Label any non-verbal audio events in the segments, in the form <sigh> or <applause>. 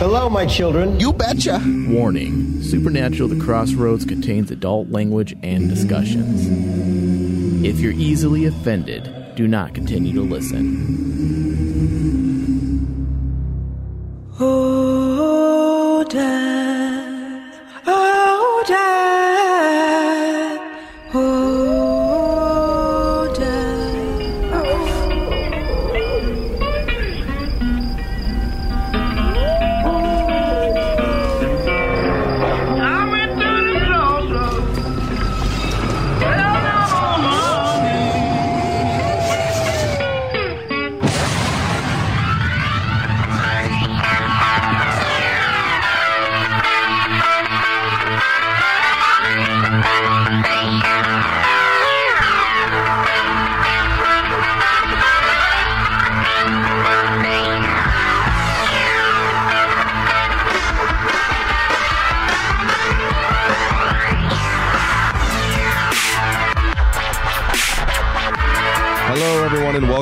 Hello, my children. You betcha. Warning Supernatural The Crossroads contains adult language and discussions. If you're easily offended, do not continue to listen. Oh, Dad.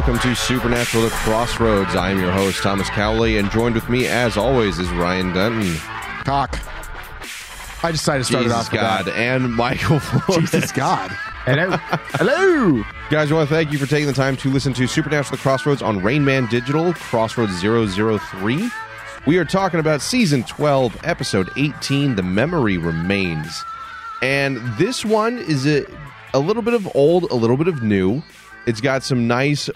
Welcome to Supernatural The Crossroads. I am your host, Thomas Cowley, and joined with me, as always, is Ryan Dunton. Cock. I decided to start Jesus it off with God, that. and Michael Flores. Jesus God. Hello. <laughs> Hello. Guys, we want to thank you for taking the time to listen to Supernatural The Crossroads on Rainman Digital, Crossroads 003. We are talking about Season 12, Episode 18, The Memory Remains. And this one is a, a little bit of old, a little bit of new. It's got some nice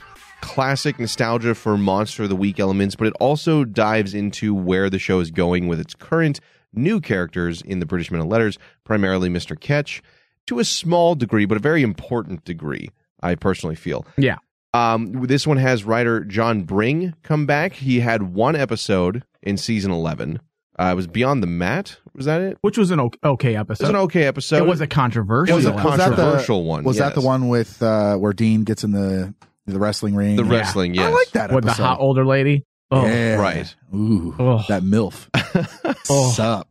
classic nostalgia for Monster of the Week elements, but it also dives into where the show is going with its current new characters in the British Men of Letters, primarily Mr. Ketch, to a small degree, but a very important degree, I personally feel. Yeah. Um, this one has writer John Bring come back. He had one episode in season 11. Uh, it was Beyond the Mat. Was that it? Which was an o- okay It episode. was an okay episode. It was a controversial. It was a one. Was that the- controversial one. Was that the one with uh, where Dean gets in the the wrestling ring? The and- wrestling, yes. I like that with the episode. hot older lady. Oh, Yeah. Right. Ooh, Oh. that milf. <laughs> Oh. Sup?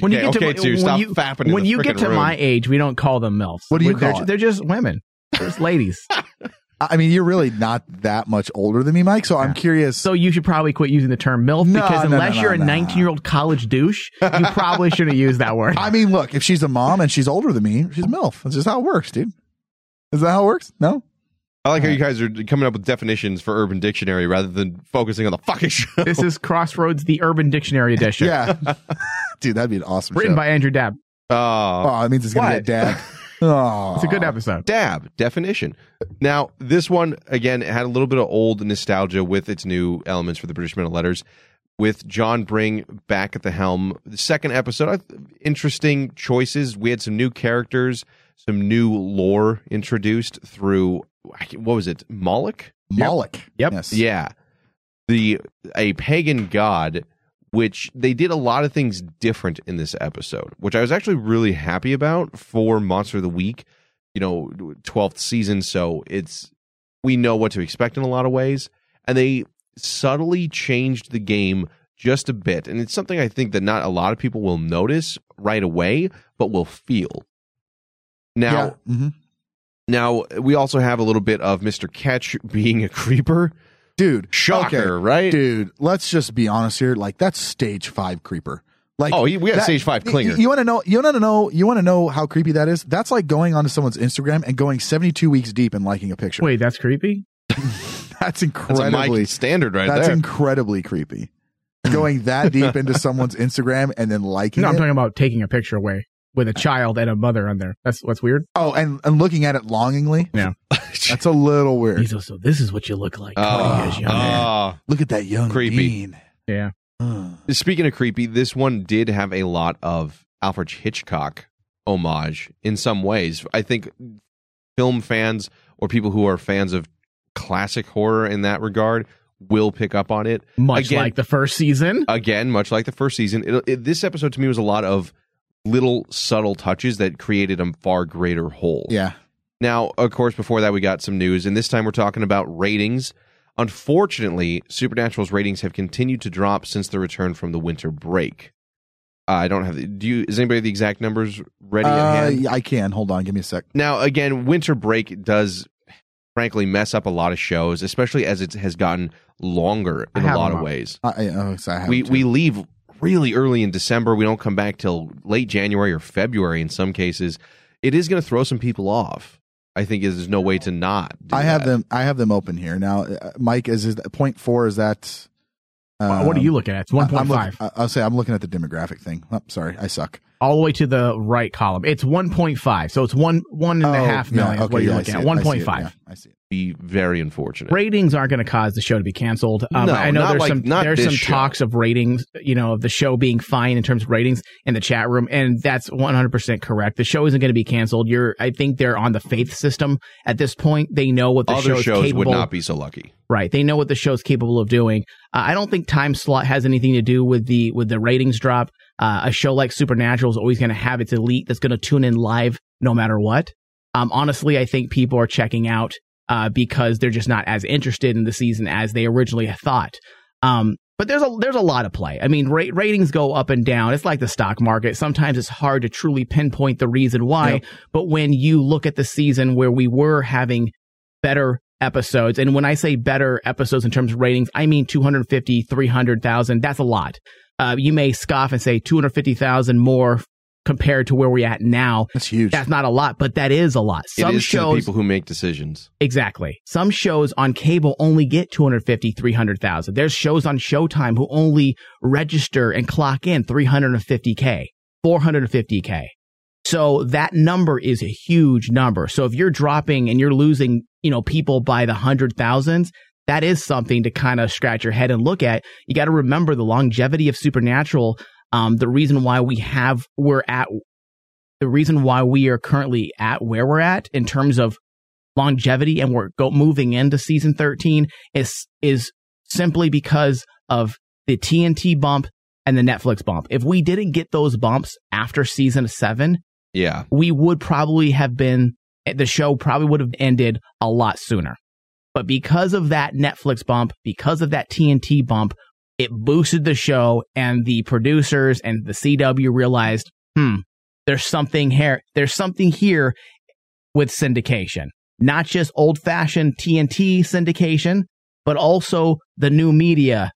When you okay, get to okay, my- too. when you- fapping when you get to room. my age, we don't call them milfs. What do you they're, call it? They're just women. They're just ladies. <laughs> I mean, you're really not that much older than me, Mike. So I'm curious. So you should probably quit using the term milf No, because no, no, unless no, you're a no. 19 year old college douche, you probably shouldn't use that word. <laughs> I mean, look, if she's a mom and she's older than me, she's milf. That's just how it works, dude. Is that how it works? No. I like how you guys are coming up with definitions for Urban Dictionary rather than focusing on the fucking show. <laughs> This is Crossroads, the Urban Dictionary edition. Yeah, <laughs> dude, that'd be an awesome. Show. Written show. by Andrew Dabb. Oh, Oh, it means it's gonna What? get dad. Oh, It's a good episode. dab definition. Now, this one again had a little bit of old nostalgia with its new elements for the British Men of Letters. With John Bring back at the helm, the second episode, interesting choices. We had some new characters, some new lore introduced through what was it, Moloch? Moloch. Yep. Yes. Yeah. The a pagan god which they did a lot of things different in this episode, which I was actually really happy about for Monster of the Week, you know, 12th season, so it's we know what to expect in a lot of ways and they subtly changed the game just a bit. And it's something I think that not a lot of people will notice right away, but will feel. Now, Yeah. Mhm. Now we also have a little bit of Mr. Ketch being a creeper. dude. Shocker, okay, right? dude? Let's just be honest here. Like that's stage five creeper. Like Oh, we got that- stage five y- clinger. You, want to know? You want to know? You want to know how creepy that is? That's like going onto someone's Instagram and going seventy two weeks deep and liking a picture. Wait, that's creepy. <laughs> that's That's a incredibly. Mike standard right there. that's there. incredibly creepy. Going that deep into someone's Instagram and then liking No, I'm it. talking about taking a picture away with a child and a mother on there. That's what's weird. oh, and and looking at it longingly. Yeah. <laughs> That's a little weird. He's also, this is what you look like. Oh, 20 years younger. oh. Look at that young Creepy. Dean. yeah. Uh, Speaking of creepy, this one did have a lot of Alfred Hitchcock homage in some ways. I think film fans or people who are fans of classic horror in that regard will pick up on it. Much Again- like the first season. Again, much like the first season, it, it, this episode to me was a lot of little subtle touches that created a far greater whole. yeah. Now, of course, before that, we got some news, and this time we're talking about ratings. Unfortunately, Supernatural's ratings have continued to drop since the return from the winter break. Uh, I don't have. The, do you? Is anybody the exact numbers ready at Uh, hand? I can. Hold on. Give me a sec. Now, again, winter break does, frankly, mess up a lot of shows, especially as it has gotten longer in a lot of ways. I, I, I We we leave really early in December. We don't come back till late January or February in some cases. It is going to throw some people off. I think there's no way to not. do I have that. them. I have them open here now. Uh, Mike, is is point four? Is that? Uh, what are you looking at? It's 1.5. I- I'll say I'm looking at the demographic thing. Oh, sorry, I suck. All the way to the right column. It's 1.5. So it's one one and a half Oh, million yeah, is what okay, you're yeah, looking at. it, I see it, 1.5. yeah, I see it. be very unfortunate. Ratings aren't going to cause the show to be canceled. Um, No, I know not there's like- some not there's some show. talks of ratings, you know, of the show being fine in terms of ratings in the chat room, and that's 100% correct. The show isn't going to be canceled. You're, I think they're on the faith system at this point. They know what the Other show's shows capable. would not be so lucky. Right. They know what the show's capable of doing. Uh, I don't think time slot has anything to do with the with the ratings drop. Uh, a show like Supernatural is always going to have its elite that's going to tune in live no matter what. Um, honestly, I think people are checking out uh, because they're just not as interested in the season as they originally thought. Um, but there's a there's a lot of play. I mean, ra- ratings go up and down. It's like the stock market. Sometimes it's hard to truly pinpoint the reason why. Yep. But when you look at the season where we were having better episodes. And when I say better episodes in terms of ratings, I mean 250, 300,000. That's a lot. Uh, you may scoff and say 250,000 more compared to where we're at now. That's huge. That's not a lot, but that is a lot. Some it is shows, people who make decisions. exactly. Some shows on cable only get 250, 300,000. There's shows on Showtime who only register and clock in 350K, 450K. So that number is a huge number. So if you're dropping and you're losing, you know, people by the hundred thousands, that is something to kind of scratch your head and look at. You got to remember the longevity of Supernatural. Um, the reason why we have, we're at, the reason why we are currently at where we're at in terms of longevity and we're go, moving into season 13 is, is simply because of the TNT bump and the Netflix bump. If we didn't get those bumps after season seven, Yeah. we would probably have been the show probably would have ended a lot sooner. But because of that Netflix bump, because of that TNT bump, it boosted the show and the producers and the CW realized, hmm, there's something here. There's something here with syndication. Not just old fashioned TNT syndication, but also the new media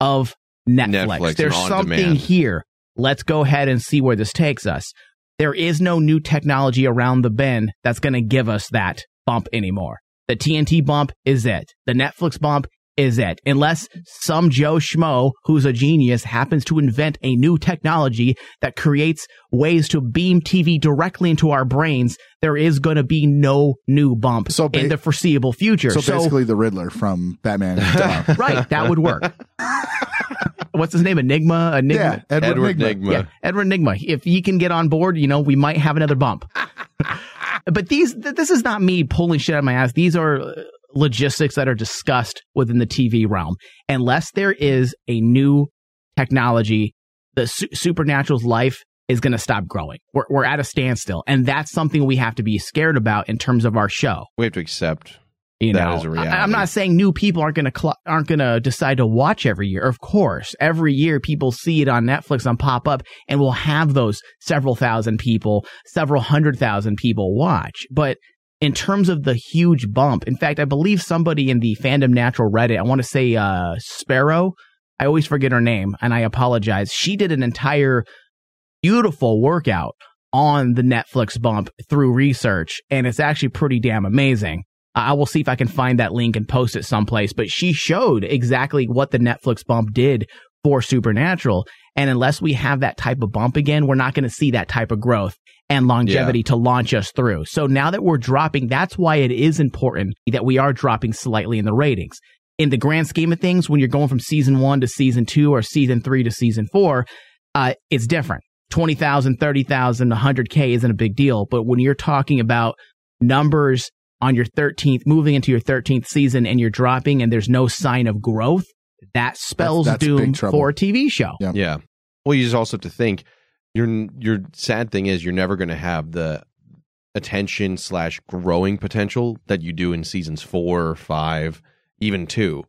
of Netflix. Netflix there's something demand. here. Let's go ahead and see where this takes us there is no new technology around the bend that's going to give us that bump anymore. The TNT bump is it. The Netflix bump is it. Unless some Joe Schmo who's a genius happens to invent a new technology that creates ways to beam TV directly into our brains, there is going to be no new bump So ba- in the foreseeable future. so basically, the Riddler from Batman. <laughs> right, that would work. <laughs> What's his name? Enigma? Enigma? yeah, Edward, Edward Nygma. Nygma. Yeah, Edward Nygma. If he can get on board, you know, we might have another bump. <laughs> but these, th- this is not me pulling shit out of my ass. These are uh, logistics that are discussed within the TV realm. Unless there is a new technology, the su- supernatural's life is going to stop growing. We're, we're at a standstill. And that's something we have to be scared about in terms of our show. We have to accept. You That know, is a reality. I, am not saying new people aren't going to cl- aren't going to decide to watch every year. Of course, every year people see it on Netflix on pop up, and we'll have those several thousand people, several hundred thousand people watch. But in terms of the huge bump, in fact, I believe somebody in the fandom natural Reddit, I want to say uh, Sparrow. I always forget her name, and I apologize. She did an entire beautiful workout on the Netflix bump through research, and it's actually pretty damn amazing. I will see if I can find that link and post it someplace. But she showed exactly what the Netflix bump did for Supernatural. And unless we have that type of bump again, we're not going to see that type of growth and longevity to launch us through. So now that we're dropping, that's why it is important that we are dropping slightly in the ratings. In the grand scheme of things, when you're going from season one to season two or season three to season four, uh, it's different. 20,000, 30,000, 100K isn't a big deal. But when you're talking about numbers on your 13th, moving into your 13th season and you're dropping and there's no sign of growth, that spells that's big doom trouble. for a TV show. Yeah. Yeah. Well, you just also have to think your your sad thing is you're never going to have the attention slash growing potential that you do in seasons four, five, even two.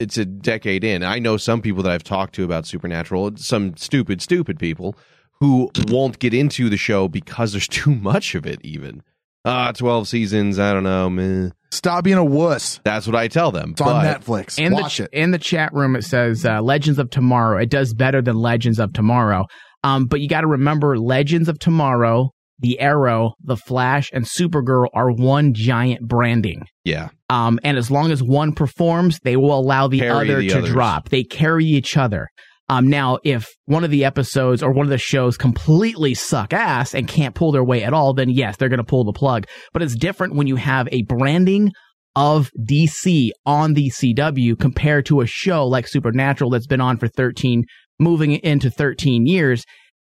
It's a decade in. I know some people that I've talked to about Supernatural, some stupid, stupid people who won't get into the show because there's <laughs> too much of it. Even ah, twelve seasons. I don't know, meh. Stop being a wuss. That's what I tell them. It's on But- Netflix. in Watch the, it. In the chat room, it says uh, Legends of Tomorrow. It does better than Legends of Tomorrow. Um, but you got to remember, Legends of Tomorrow, The Arrow, The Flash, and Supergirl are one giant branding. Yeah. Um, and as long as one performs, they will allow the Carry other the to others. drop. They carry each other. Um, now, if one of the episodes or one of the shows completely suck ass and can't pull their weight at all, then yes, they're going to pull the plug. But it's different when you have a branding of DC on the CW compared to a show like Supernatural that's been on for 13, moving into 13 years.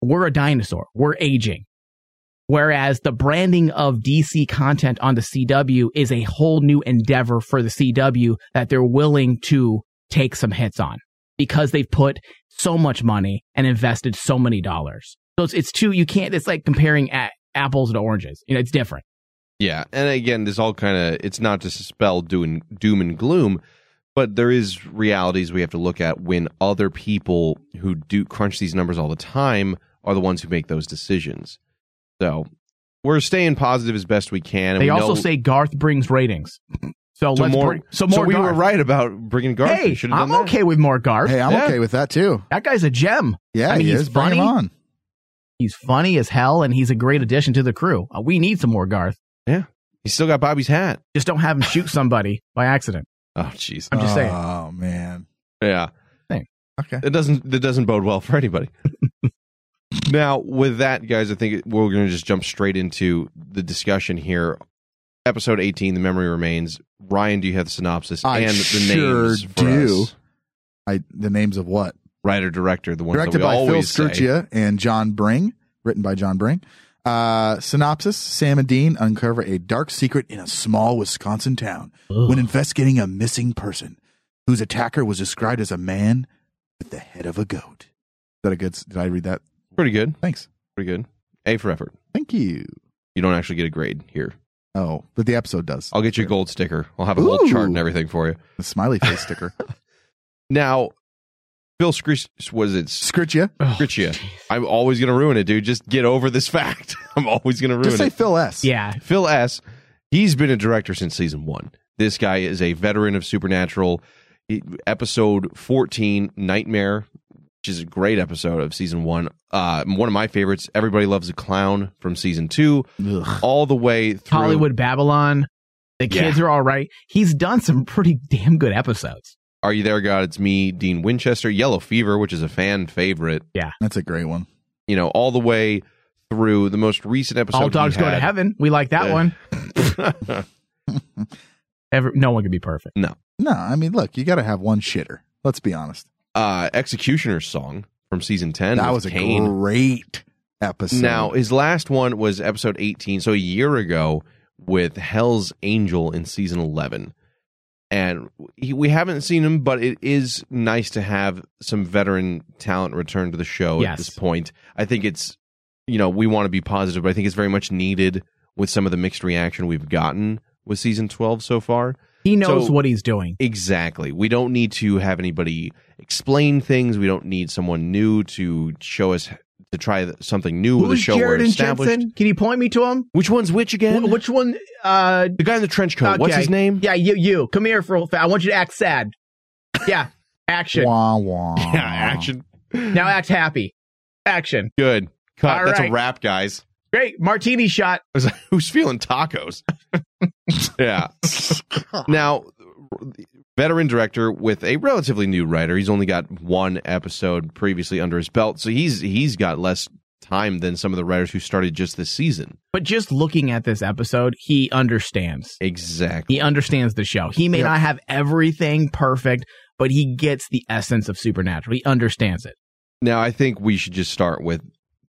We're a dinosaur. We're aging. Whereas the branding of DC content on the CW is a whole new endeavor for the CW that they're willing to take some hits on because they've put so much money and invested so many dollars. So it's, it's two, you can't, it's like comparing a- apples to oranges. You know, it's different. Yeah, and again, this all kind of it's not to spell doom, doom and gloom, but there is realities we have to look at when other people who do crunch these numbers all the time are the ones who make those decisions. So we're staying positive as best we can. And They we also know- say Garth brings ratings. <laughs> So, so let's more. bring, so more we were right about bringing Garth. Hey, We I'm done that. okay with more Garth. Hey, I'm Yeah. okay with that too. That guy's a gem. Yeah, I mean, he he's is. Bring him funny. on. He's funny as hell, and he's a great addition to the crew. Uh, we need some more Garth. Yeah, he's still got Bobby's hat. Just don't have him shoot somebody <laughs> by accident. Oh, jeez. I'm just saying. Oh man. Yeah. Okay. It doesn't that doesn't bode well for anybody. <laughs> now, with that, guys, I think we're going to just jump straight into the discussion here. Episode 18, The Memory Remains. Ryan, do you have the synopsis I and the sure names for do. us? I the names of what? Writer, director, the one Directed that we by Phil always say. Scrucia and John Bring. Written by John Bring. Uh, synopsis: Sam and Dean uncover a dark secret in a small Wisconsin town when investigating a missing person whose attacker was described as a man with the head of a goat. Is that a good? Did I read that? Pretty good. Thanks. Pretty good. A for effort. Thank you. You don't actually get a grade here. Oh, but the episode does. I'll get you a gold sticker. I'll have a whole chart and everything for you. The smiley face sticker. <laughs> Now, Phil Scrucia, was it Scrucia. Scrucia? Oh, I'm always going to ruin it, dude. Just get over this fact. <laughs> I'm always going to ruin it. Just say it. Phil S. Yeah. Phil S. He's been a director since season one. This guy is a veteran of Supernatural. He- episode 14, Nightmare, which is a great episode of season one. Uh, one of my favorites. Everybody loves a clown from season two, Ugh. all the way through. Hollywood Babylon. The Yeah. kids are all right. He's done some pretty damn good episodes. Are you there, God? It's me, Dean Winchester. Yellow Fever, which is a fan favorite. Yeah, that's a great one. You know, all the way through the most recent episode. all dogs he go to heaven. We like that Yeah. one. <laughs> Every, no one can be perfect. No, no, I mean, look, you got to have one shitter. Let's be honest. Uh, Executioner's song from season 10. that with was a Cain. great episode. Now, his last one was episode 18, so a year ago with Hell's Angel in season 11. And he, we haven't seen him, but it is nice to have some veteran talent return to the show at this point. I think it's, you know, we want to be positive, but I think it's very much needed with some of the mixed reaction we've gotten with season 12 so far. He knows So- what he's doing. Exactly. We don't need to have anybody explain things. We don't need someone new to show us to try something new with a Who's show Jared we're and established. Jensen? Can you point me to him? Which one's which again? Wh- Which one? Uh, the guy in the trench coat. What's his name? Yeah, you. You come here for. a fa- I want you to act sad. Yeah, action. wah wah. <laughs> Yeah, action. Now act happy. Action. Good. Cut. All That's right. a wrap, guys. Great martini shot. I was like, Who's feeling tacos? Yeah. <laughs> Now, veteran director with a relatively new writer. He's only got one episode previously under his belt, so he's he's got less time than some of the writers who started just this season. But just looking at this episode, he understands. Exactly. He understands the show. He may Yep. not have everything perfect, but he gets the essence of Supernatural. He understands it. Now, I think we should just start with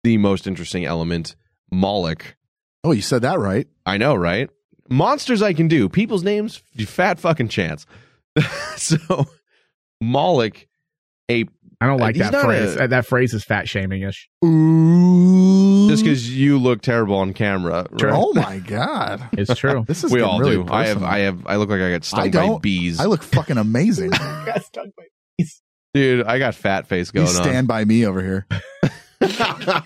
the most interesting element, Moloch. Oh, you said that right. I know, right? Monsters I can do. People's names, fat fucking chance. <laughs> so, Moloch, a I don't like that phrase. a- Uh, that phrase is fat shaming ish. Ooh. just because you look terrible on camera. Right? Oh my <laughs> god. It's true. <laughs> This is we all really do. I have. I have, I look like I got stung I by don't. bees, I look fucking amazing. Got stung by bees. dude. I got fat face you going stand by me over here. on.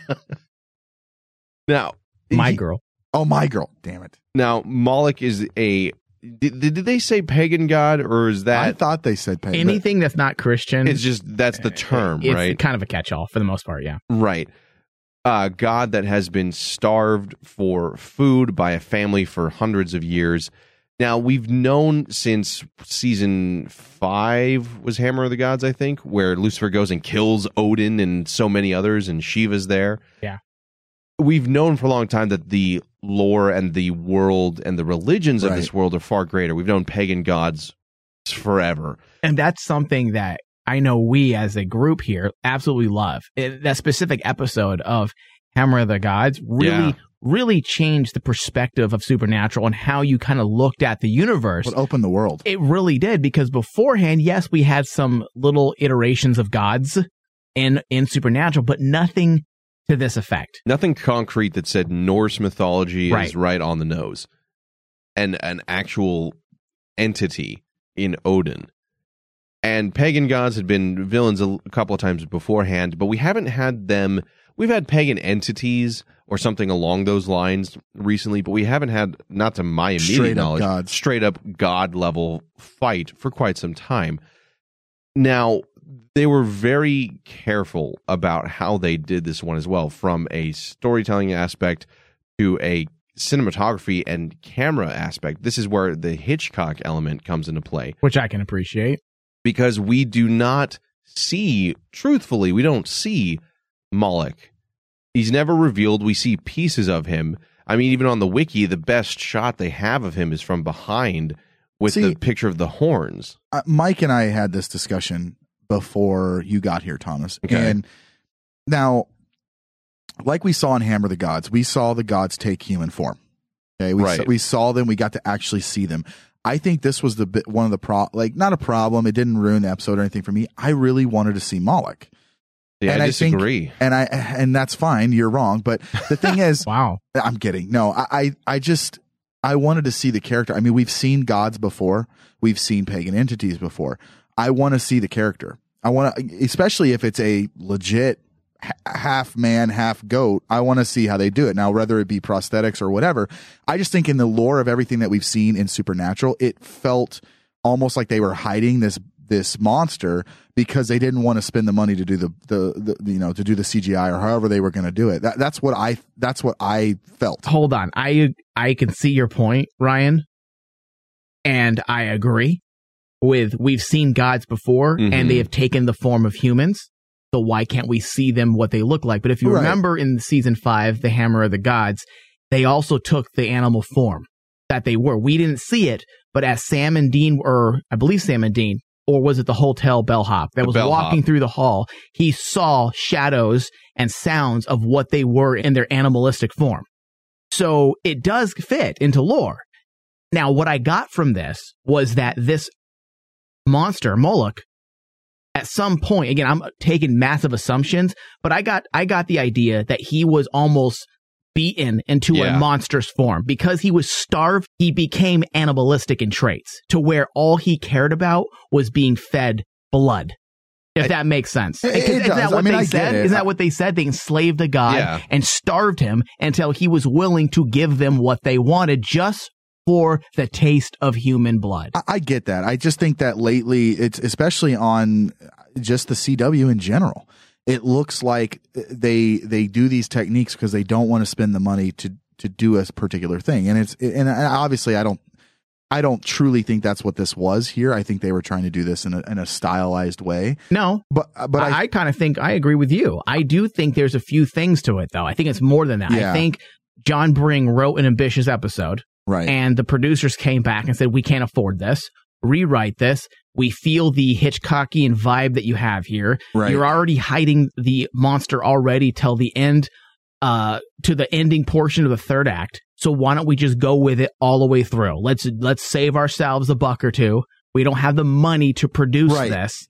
now, My he- girl. Oh my girl. Damn it. Now, Moloch is a did, did they say pagan god or is that I thought they said pagan. Anything that's not Christian, it's just that's the eh, term, it's right? kind of a catch-all for the most part. Yeah. Right. A God that has been starved for food by a family for hundreds of years. Now, we've known since season five was Hammer of the Gods, I think, where Lucifer goes and kills Odin and so many others, and Shiva's there. Yeah. We've known for a long time that the lore and the world and the religions of this world are far greater. We've known pagan gods forever. And that's something that I know we as a group here absolutely love. It, that specific episode of Hammer of the Gods really, Yeah. really changed the perspective of Supernatural and how you kind of looked at the universe. What opened the world? It really did because beforehand, yes, we had some little iterations of gods in in Supernatural, but nothing to this effect. nothing concrete that said Norse mythology Right. is right on the nose, and an actual entity in Odin. And pagan gods had been villains a, a couple of times beforehand, but we haven't had them. We've had pagan entities or something along those lines recently, but we haven't had, not to my immediate Straight up knowledge, gods. straight up god level fight for quite some time. Now, they were very careful about how they did this one as well, from a storytelling aspect to a cinematography and camera aspect. This is where the Hitchcock element comes into play Which I can appreciate. because we do not see, truthfully, we don't see Moloch. He's never revealed. We see pieces of him. I mean, even on the wiki, the best shot they have of him is from behind with See- the picture of the horns. uh, Mike and I had this discussion before you got here, Thomas. Okay. And now, like we saw in Hammer the Gods, we saw the gods take human form. Okay, we Right. saw, we saw them. We got to actually see them. I think this was the bit one of the pro like not a problem. It didn't ruin the episode or anything for me. I really wanted to see Moloch, Yeah, And I I think- disagree. and I and that's fine. You're wrong, but the thing is, <laughs> Wow. I'm kidding. No, I, I, I just, I wanted to see the character. I mean, we've seen gods before. We've seen pagan entities before. I want to see the character. I want to, especially if it's a legit half man, half goat. I want to see how they do it. Now, whether it be prosthetics or whatever, I just think in the lore of everything that we've seen in Supernatural, it felt almost like they were hiding this this monster because they didn't want to spend the money to do the, the, the you know to do the CGI or however they were going to do it. That, that's what I that's what I felt. hold on. I I can see your point, Ryan, and I agree with we've seen gods before Mhm. and they have taken the form of humans. So why can't we see them what they look like? But if you Right. remember in season 5, The Hammer of the Gods, they also took the animal form that they were. We didn't see it, but as Sam and Dean or I believe Sam and Dean or was it the hotel bellhop that The was bellhop. walking through the hall, he saw shadows and sounds of what they were in their animalistic form. So it does fit into lore. Now, what I got from this was that this monster, Moloch, at some point, again, I'm taking massive assumptions, but I got, I got the idea that he was almost beaten into Yeah. a monstrous form because he was starved. He became animalistic in traits to where all he cared about was being fed blood. If that makes sense. It- it isn't that I what mean, they I said? Isn't that what they said? They enslaved a god Yeah. and starved him until he was willing to give them what they wanted just for the taste of human blood. I, I get that. I just think that lately, it's especially on just the CW in general. It looks like they they do these techniques because they don't want to spend the money to to do a particular thing, and it's and obviously I don't I don't truly think that's what this was here. I think they were trying to do this in a in a stylized way, No, but but I, I, kind of think I agree with you. I do think there's a few things to it, though. I think it's more than that. Yeah. I think John Bring wrote an ambitious episode, right and the producers came back and said, "We can't afford this. Rewrite this. We feel the Hitchcockian vibe that you have here. right You're already hiding the monster already till the end, uh, to the ending portion of the third act. So why don't we just go with it all the way through? Let's let's save ourselves a buck or two. We don't have the money to produce Right. this,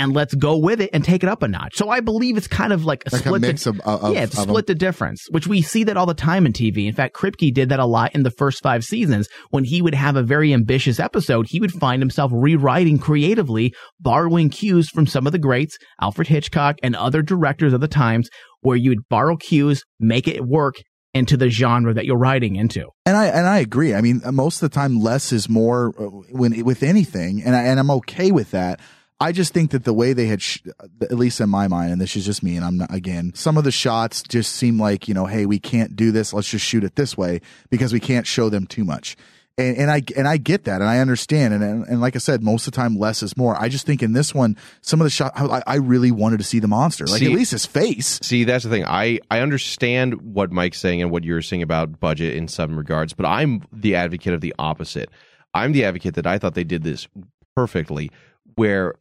and let's go with it and take it up a notch. So I believe it's kind of like a like a split. mix the, of, of yeah, split the difference, which we see that all the time in TV. In fact, Kripke did that a lot in the first five seasons. When he would have a very ambitious episode, he would find himself rewriting creatively, borrowing cues from some of the greats, Alfred Hitchcock and other directors of the times, where you would borrow cues, make it work, into the genre that you're writing into. And I and I agree. I mean, most of the time, less is more uh, when with anything, and I, and I'm okay with that. I just think that the way they had, sh- at least in my mind, and this is just me, and I'm not again, some of the shots just seem like you know, hey, we can't do this. Let's just shoot it this way because we can't show them too much. And, and I and I get that, and I understand, and, and and like I said, most of the time, less is more. I just think in this one, some of the shot, I, I really wanted to see the monster, like See- at least his face. See, that's the thing. I, I understand what Mike's saying and what you're saying about budget in some regards, but I'm the advocate of the opposite. I'm the advocate that I thought they did this perfectly, where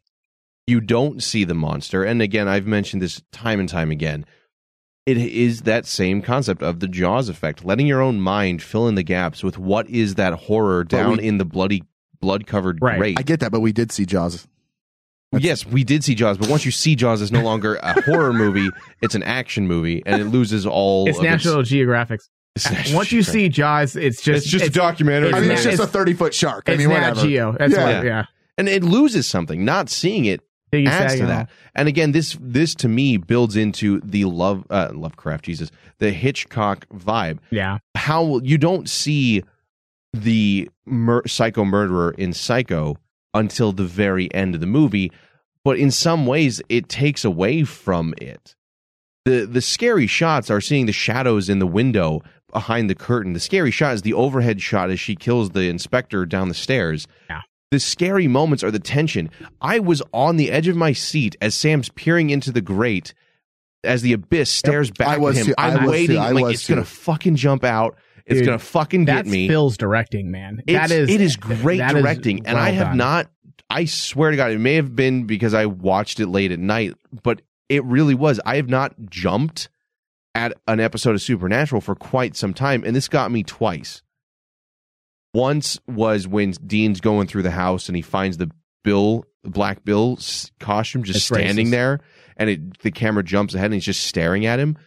you don't see the monster. And again, I've mentioned this time and time again. It is that same concept of the Jaws effect, letting your own mind fill in the gaps with what is that horror down we- in the bloody, blood covered Right. grate. I get that, but we did see Jaws. Yes, we did see Jaws, but once you see Jaws, it's no longer a horror movie; <laughs> it's an action movie, and it loses all. It's of National Geographic. It's National Once you see Jaws, it's just It's just a documentary. I mean, it's It's- just a 30 foot shark. I It's mean, Nat whatever. Geo. That's Yeah. what, yeah. and it loses something. Not seeing it Adds to that. And again, this this to me builds into the love uh, Lovecraft Jesus, the Hitchcock vibe. Yeah. How you don't see the mur- psycho murderer in Psycho until the very end of the movie, but in some ways it takes away from it. The the scary shots are seeing the shadows in the window behind the curtain. The scary shot is the overhead shot as she kills the inspector down the stairs. Yeah. The scary moments are the tension. I was on the edge of my seat as Sam's peering into the grate as the abyss stares back I was at him. too. I I'm was waiting. too. I like, was it's gonna fucking jump out. It's Dude, gonna fucking get That's me. Phil's directing, man. It's, that is it is great directing, and well I have done. not. I swear to God, it may have been because I watched it late at night, but it really was. I have not jumped at an episode of Supernatural for quite some time, and this got me twice. Once was when Dean's going through the house and he finds the Bill, Black Bill costume just It's standing racist. there, and it, the camera jumps ahead and he's just staring at him.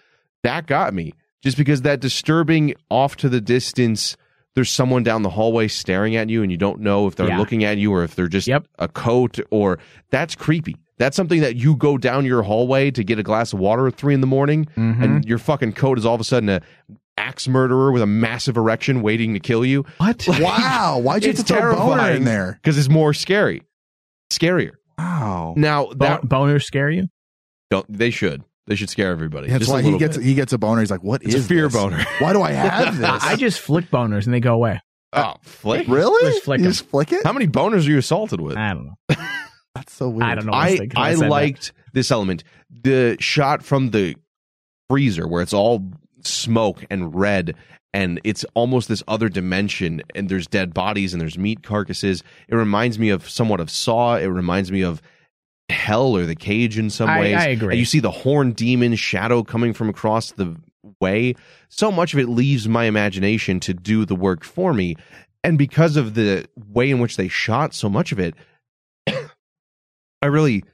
That got me just because that disturbing off to the distance. There's someone down the hallway staring at you, and you don't know if they're Yeah. looking at you or if they're just Yep. a coat or that's creepy. That's something that you go down your hallway to get a glass of water at three in the morning, Mhm. and your fucking coat is all of a sudden a axe murderer with a massive erection waiting to kill you. What? <laughs> Wow. Why'd you have It's to throw boner in there? Because it's more scary, scarier. Wow. Now Bo- boners scare you? don't they should they should scare everybody. That's Just a why he gets bit. he gets a boner. He's like, "What is It's a fear this? boner. Why do I have <laughs> this? I just flick boners and they go away. Oh, flick. really Just flick you 'em. just flick it. How many boners are you assaulted with? I don't know. <laughs> That's so weird. I don't know. I, I I said that. liked this element. The shot from the freezer where it's all smoke and red and it's almost this other dimension and there's dead bodies and there's meat carcasses. It reminds me of somewhat of Saw. It reminds me of Hell or the Cage in some I- ways. I agree. And you see the horn demon shadow coming from across the way. So much of it leaves my imagination to do the work for me. And because of the way in which they shot so much of it, <coughs> I really,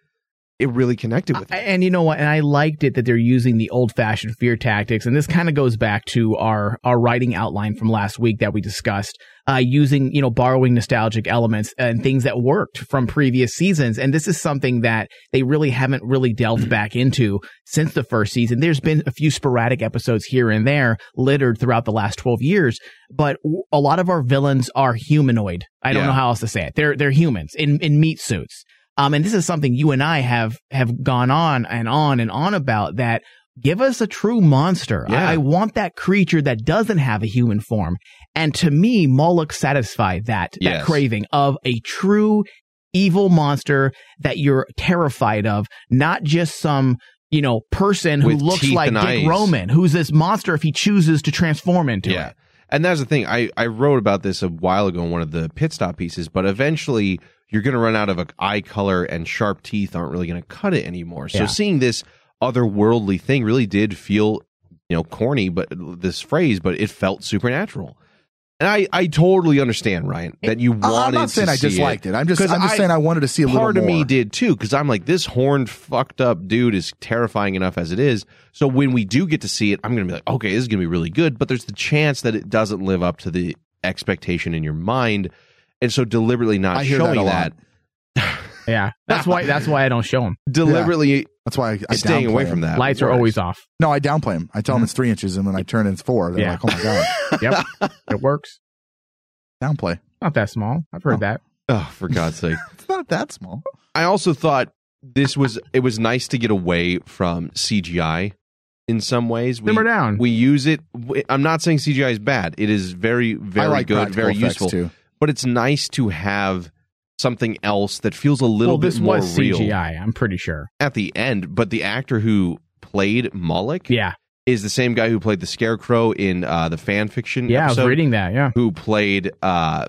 it really connected with me. and you know what? And I liked it that they're using the old fashioned fear tactics. And this kind of goes back to our, our writing outline from last week that we discussed, uh, using, you know, borrowing nostalgic elements and things that worked from previous seasons. And this is something that they really haven't really delved back into since the first season. There's been a few sporadic episodes here and there littered throughout the last 12 years, but a lot of our villains are humanoid. I don't Yeah. know how else to say it. They're, they're humans in, in meat suits. Um, and this is something you and I have have gone on and on and on about that. Give us a true monster. I, Yeah. I want that creature that doesn't have a human form. And to me, Moloch satisfied that that craving of a true evil monster that you're terrified of, not just some you know person who With looks like Dick eyes. Roman, who's this monster if he chooses to transform into yeah. it. And that's the thing. I, I wrote about this a while ago in one of the pit stop pieces, but eventually you're going to run out of a eye color and sharp teeth aren't really going to cut it anymore. So Yeah. seeing this otherworldly thing really did feel, you know, corny, but this phrase, but it felt supernatural. And I, I totally understand, Ryan, that you wanted I'm not saying I disliked it. I'm just I'm just I- saying I wanted to see a little part of me did too because i'm like this horned fucked up dude is terrifying enough as it is so when we do get to see it i'm gonna be like okay this is gonna be really good but there's the chance that it doesn't live up to the expectation in your mind and so deliberately not I hear that showing a that. <laughs> Yeah, that's why. That's why I don't show them. Deliberately That's why I, I staying away him. from that. Lights are always off. No, I downplay them. I tell him mm-hmm. it's three inches, and when I turn it, it's four. They're Yeah. like, "Oh my god, <laughs> Yep, it works. downplay." Not that small. I've heard Oh. that. Oh, for God's <laughs> sake. It's not that small. I also thought this was it was nice to get away from CGI in some ways. We, Simmer down. we use it. I'm not saying CGI is bad. It is very, very like good, very useful. too. But it's nice to have something else that feels a little well, bit more real CGI. I'm pretty sure. at the end. But the actor who played Moloch Yeah, is the same guy who played the Scarecrow in uh, the fan fiction. yeah. I was reading that. Yeah, Who played? uh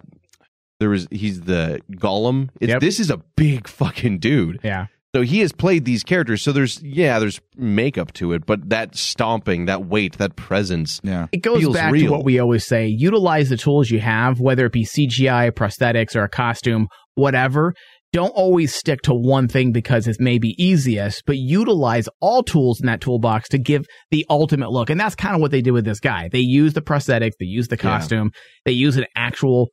There was he's the Gollum. It's, Yep. This is a big fucking dude. yeah. So he has played these characters. So there's yeah, there's makeup to it, but that stomping, that weight, that presence. Yeah, It goes Feels back real. to what we always say: utilize the tools you have, whether it be CGI, prosthetics, or a costume, whatever. Don't always stick to one thing because it's maybe easiest, but utilize all tools in that toolbox to give the ultimate look. And that's kind of what they did with this guy. They use the prosthetics, they use the Yeah. costume, they use an actual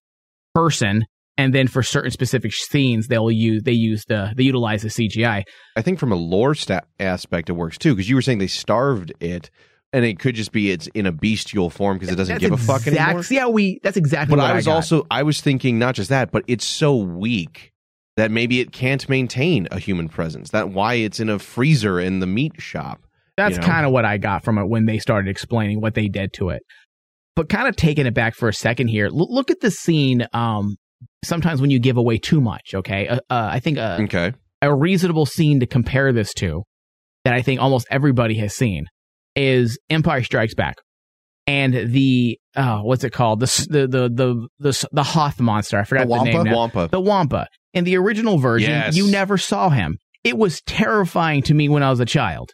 person, and then for certain specific scenes, they'll use they use the they utilize the CGI. I think from a lore sta- aspect, it works too. Because you were saying they starved it, and it could just be it's in a bestial form because it doesn't That's give a fuck exact- anymore. Yeah, we that's exactly But what I was got. also I was thinking not just that, but it's so weak that maybe it can't maintain a human presence. That why it's in a freezer in the meat shop. That's you know? kind of what I got from it when they started explaining what they did to it. But kind of taking it back for a second here, l- look at the scene. Um, sometimes when you give away too much, okay, uh, uh, I think a, Okay, a reasonable scene to compare this to that I think almost everybody has seen is Empire Strikes Back, and the uh, what's it called the the the the the, the Hoth monster. I forgot the, Wampa? name. now. Wampa. The Wampa. In the original version, Yes. you never saw him. It was terrifying to me when I was a child.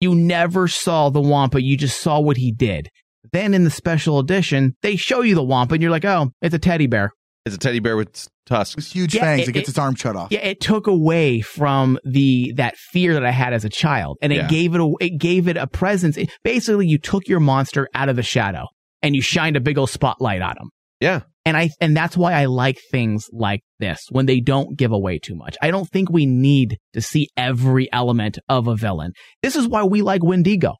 You never saw the Wampa, you just saw what he did. Then in the special edition, they show you the Wampa and you're like, oh, it's a teddy bear. It's a teddy bear with tusks. It's huge Yeah, fangs. It, it- gets it- its arm cut off. Yeah, it took away from the that fear that I had as a child, and it Yeah. gave it a it gave it a presence. It- basically, you took your monster out of the shadow and you shined a big old spotlight on him. Yeah, And I and that's why I like things like this when they don't give away too much. I don't think we need to see every element of a villain. This is why we like Wendigo.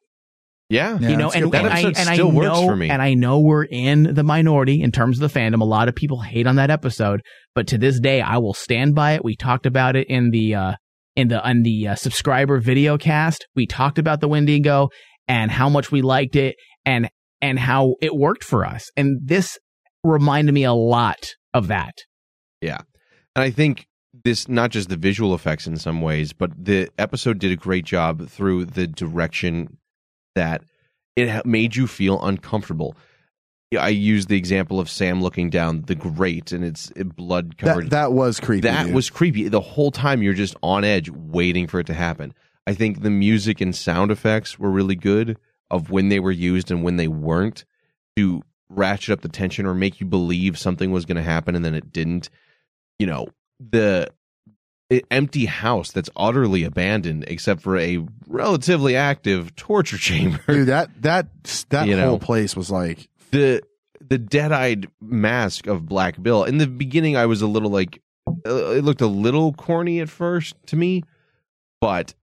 Yeah. Yeah, you know, and, and. I That episode and I still works know for me. and I know we're in the minority in terms of the fandom. A lot of people hate on that episode, but to this day, I will stand by it. We talked about it in the uh, in the on the uh, subscriber video cast. We talked about the Wendigo and how much we liked it and and how it worked for us. And this reminded me a lot of that. Yeah. And I think this not just the visual effects in some ways, but the episode did a great job through the direction that it made you feel uncomfortable. I used the example of Sam looking down the grate and it's blood covered. That, that was creepy. That dude. was creepy. The whole time you're just on edge waiting for it to happen. I think the music and sound effects were really good of when they were used and when they weren't to ratchet up the tension or make you believe something was going to happen and then it didn't. You know, the empty house that's utterly abandoned except for a relatively active torture chamber. dude. That that that <laughs> You know. whole place was like the the dead-eyed mask of Black Bill. In the beginning, I was a little like uh, it looked a little corny at first to me, but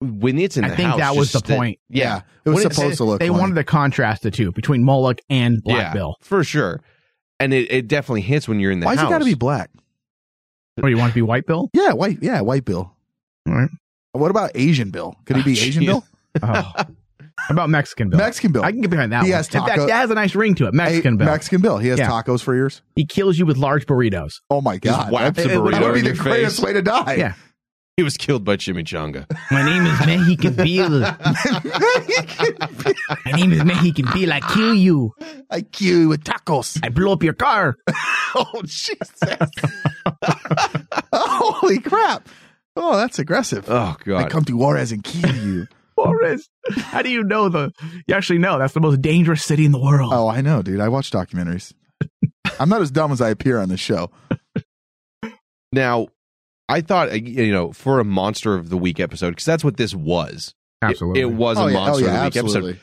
when it's in I the think house, that was just the point. Yeah, it was When it's- supposed to look. They funny. wanted to contrast the two between Moloch and Black yeah, Bill. for sure, and it, it definitely hits when you're in the Why's house. it got to be black? Or you want to be White Bill? Yeah, white. Yeah, white Bill. All right. What about Asian Bill? Could he be <laughs> Oh, Asian jeez. Bill? Oh. <laughs> About Mexican Bill? Mexican Bill. I can get behind that He one. has In fact, that has a nice ring to it. Mexican Hey, Bill. Mexican Bill. He has Yeah. tacos for ears. he kills you with large burritos. Oh my god, whaps that, a burrito that would be in the your greatest face. way to die. Yeah. He was killed by chimichanga. My name is Mexican Bill. <laughs> My name is Mexican Bill. I kill you. I kill you with tacos. I blow up your car. <laughs> oh Jesus! <laughs> Holy crap! Oh, that's aggressive. Oh God. I come to Juarez and kill you. Juarez. How do you know the? You actually know that's the most dangerous city in the world. oh, I know, dude. I watch documentaries. I'm not as dumb as I appear on this show. now I thought uh, you know for a monster of the week episode because that's what this was. It- Absolutely. it, was oh, a yeah. monster oh, yeah, of the week episode.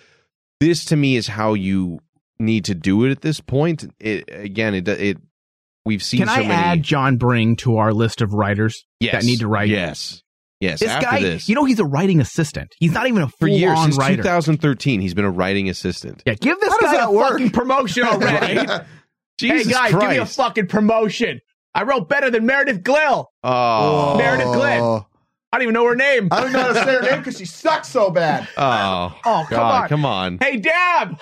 this to me is how you need to do it at this point. It again, it it we've seen Can so I many. add John Bring to our list of writers yes, that need to write? Yes, yes. This after guy, this, you know, he's a writing assistant. He's not even a for years full-on since writer. 2013, he's been a writing assistant. Yeah, give this How guy a work? fucking promotion already. <laughs> Jesus hey guys, Christ! give me a fucking promotion. I wrote better than Meredith Glill. oh, Meredith Glynn. I don't even know her name. I don't know how to say her name because she sucks so bad. oh, Oh, come God, on. come on. Hey, Dabb,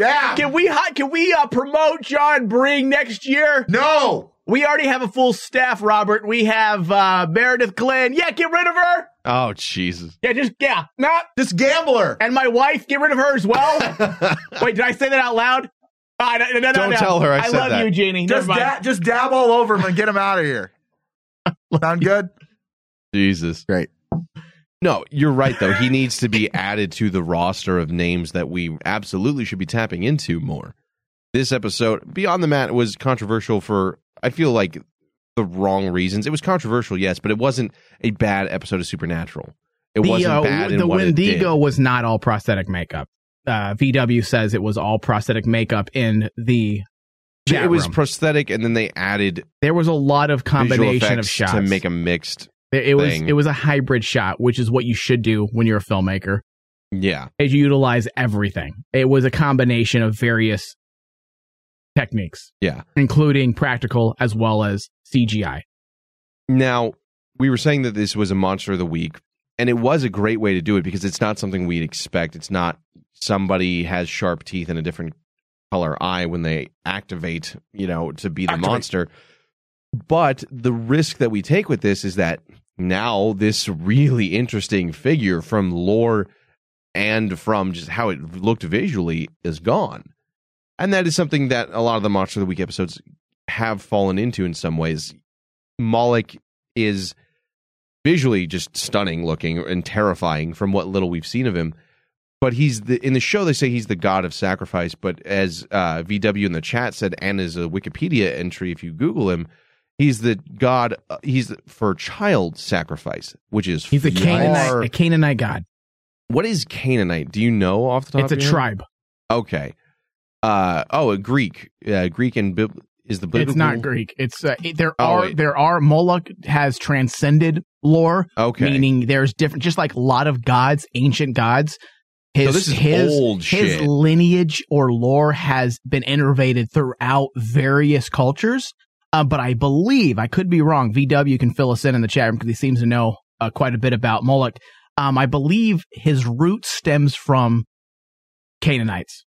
Yeah. can we can we uh, promote John Bring next year? No. We already have a full staff, Robert. We have uh, Meredith Glynn. Yeah, get rid of her. Oh, Jesus. Yeah, just yeah, not. This gambler. And my wife, get rid of her as well. <laughs> Wait, did I say that out loud? Uh, no, no, no, Don't no. tell her I said love that. you, Jeannie. Just, da- just dab all over him and get him out of here. <laughs> Sound good? Jesus. Great. No, you're right though. He needs to be added to the roster of names that we absolutely should be tapping into more. This episode, Beyond the Mat, was controversial for I feel like the wrong reasons. It was controversial, yes, but it wasn't a bad episode of Supernatural. It the, wasn't uh, bad in the what it did. Wendigo was not all prosthetic makeup. Uh, VW says it was all prosthetic makeup in the. It was room. prosthetic, and then they added there was a lot of combination of shots to make a mixed. It, it was it was a hybrid shot, which is what you should do when you're a filmmaker. Yeah, Is you utilize everything. It was a combination of various techniques, yeah. including practical as well as CGI. Now, we were saying that this was a monster of the week, and it was a great way to do it because it's not something we'd expect. It's not somebody has sharp teeth and a different color eye when they activate, you know, to be the Activate. monster. But the risk that we take with this is that now this really interesting figure from lore and from just how it looked visually is gone. And that is something that a lot of the Monster of the Week episodes have fallen into in some ways. Moloch is visually just stunning looking and terrifying from what little we've seen of him. But he's the in the show they say he's the god of sacrifice. But as uh, VW in the chat said, and as a Wikipedia entry, if you Google him, he's the god. Uh, he's for child sacrifice, which is He's a Canaanite, a Canaanite god. What is Canaanite? Do you know off the top? It's a of your head? It's a tribe. Okay. Uh oh, a Greek. Uh, Greek and Bib- is the biblical. It's not Greek. It's uh, it- there Oh, are wait. there are Moloch has transcended lore, Okay. meaning there's different, just like a lot of gods, ancient gods. His So this is his old his shit. lineage or lore has been innervated throughout various cultures. Uh, but I believe I could be wrong. VW can fill us in in the chat room because he seems to know uh, quite a bit about Moloch. Um, I believe his root stems from Canaanites.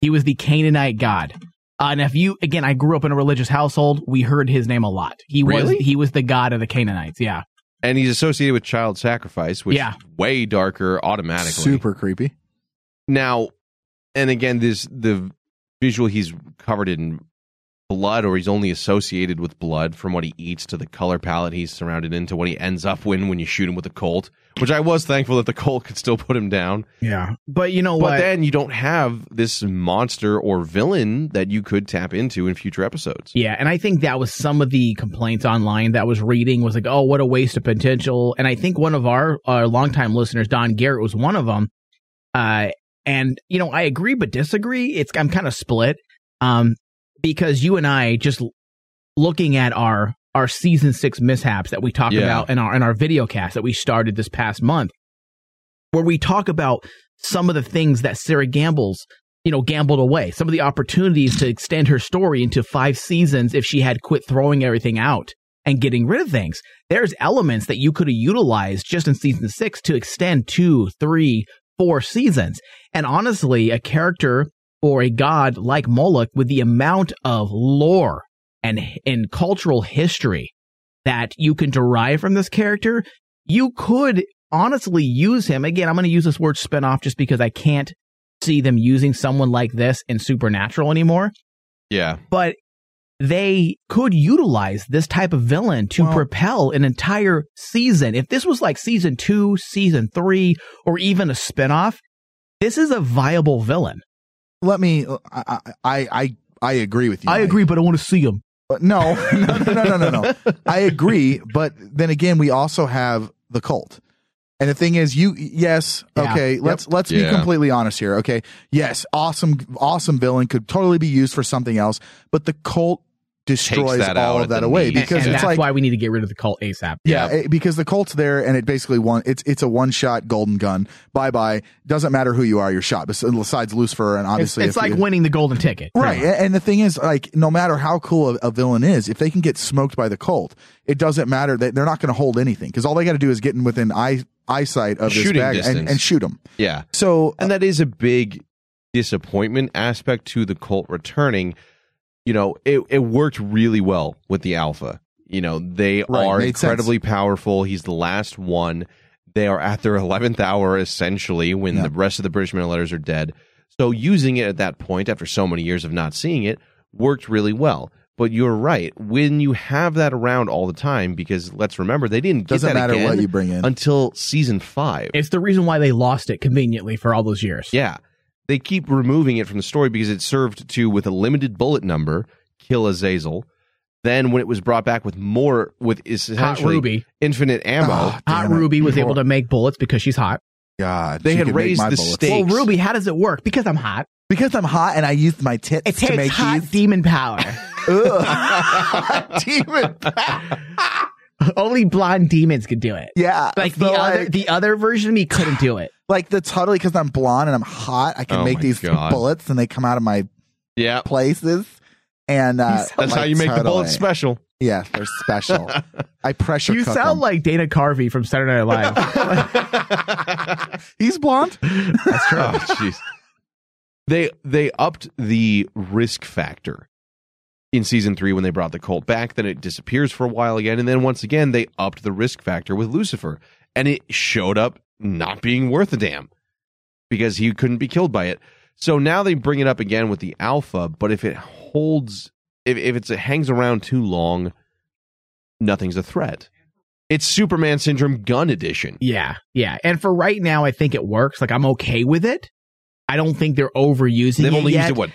He was the Canaanite god. Uh, and if you again, I grew up in a religious household. We heard his name a lot. He Really? was he was the god of the Canaanites. Yeah, and he's associated with child sacrifice, which Yeah. is way darker automatically. Super creepy. Now, and again, this the visual he's covered in blood, or he's only associated with blood from what he eats to the color palette he's surrounded in to what he ends up when when you shoot him with a Colt. Which I was thankful that the Colt could still put him down. yeah. But you know But what? then you don't have this monster or villain that you could tap into in future episodes. Yeah, and I think that was some of the complaints online that I was reading was like, oh, what a waste of potential. And I think one of our uh, longtime listeners, Don Garrett, was one of them. Uh, and you know, I agree but disagree. It's I'm kind of split, um, because you and I just looking at our our season six mishaps that we talk Yeah. about in our in our video cast that we started this past month, where we talk about some of the things that Sera Gamble's you know, gambled away. Some of the opportunities to extend her story into five seasons if she had quit throwing everything out and getting rid of things. There's elements that you could have utilized just in season six to extend two, three, four seasons. And honestly, a character or a god like Moloch with the amount of lore and, and cultural history that you can derive from this character, you could honestly use him. Again, I'm going to use this word spinoff just because I can't see them using someone like this in Supernatural anymore. Yeah. But they could utilize this type of villain to Well- propel an entire season. If this was like season two, season three, or even a spinoff, this is a viable villain. Let me. Uh, I I I, I agree with you. I Mike. Agree, but I want to see him. But uh, <laughs> no, no, no, no, no, no, no. <laughs> I agree, but then again, we also have the Colt. And the thing is, you yes, Yeah. okay. Let's let's be completely honest here. Okay, yes, awesome, awesome villain could totally be used for something else, but the Colt destroys that all out of that away knees. because and it's that's like why we need to get rid of the Colt ASAP. yeah, it- eh, because the Colt's there and it basically one it's it's a one shot golden gun. Bye bye. Doesn't matter who you are, you're shot. Bes- Besides Lucifer and It's, obviously it's if like you- winning the golden ticket. Right. A- And the thing is, like, no matter how cool a, a villain is, if they can get smoked by the Colt, it doesn't matter that they're not going to hold anything because all they got to do is get in within eye eyesight of this Shooting bag distance. and, and shoot them. Yeah. So, and uh that is a big disappointment aspect to the Colt returning. You know, it, it worked really well with the Alpha. You know, they Right, are made sense. incredibly powerful. He's the last one. They are at their <laughs> 11th hour, essentially, when Yeah. the rest of the British letters are dead. So using it at that point, after so many years of not seeing it, worked really well. But you're right. When you have that around all the time, because let's remember, they didn't get doesn't that matter again what you bring in. until season five. It's the reason why they lost it conveniently for all those years. Yeah. They keep removing it from the story because it served to, with a limited bullet number, kill Azazel. Then when it was brought back with more, with is Hot Ruby. infinite ammo, Ah, Hot damn it. Ruby was able to make bullets because she's hot. God, They had raised the bullets. stake. Well, Ruby, how does it work? Because I'm hot. because I'm hot and I used my tits It to make hot these. demon power. <laughs> Ugh. <laughs> Demon. <laughs> <laughs> Only blonde demons could do it. Yeah, Like so the other, the other version of me couldn't do it. <laughs> like the totally because I'm blonde and I'm hot. I can Oh make my these God. bullets and they come out of my yeah, places. And uh, that's how you make the totally. bullet special. Yeah, they're special. <laughs> I pressure You cook sound them. like Dana Carvey from Saturday Night Live. he's blonde. That's true. oh, jeez. They they upped the risk factor in season three when they brought the Colt back. Then it disappears for a while again, and then once again they upped the risk factor with Lucifer, and it showed up not being worth a damn because he couldn't be killed by it. So now they bring it up again with the Alpha, but if it holds, if if it's, it hangs around too long, nothing's a threat. It's Superman Syndrome Gun Edition. yeah, yeah. And for right now, I think it works. Like I'm okay with it. I don't think they're overusing it. They've only yet. used it what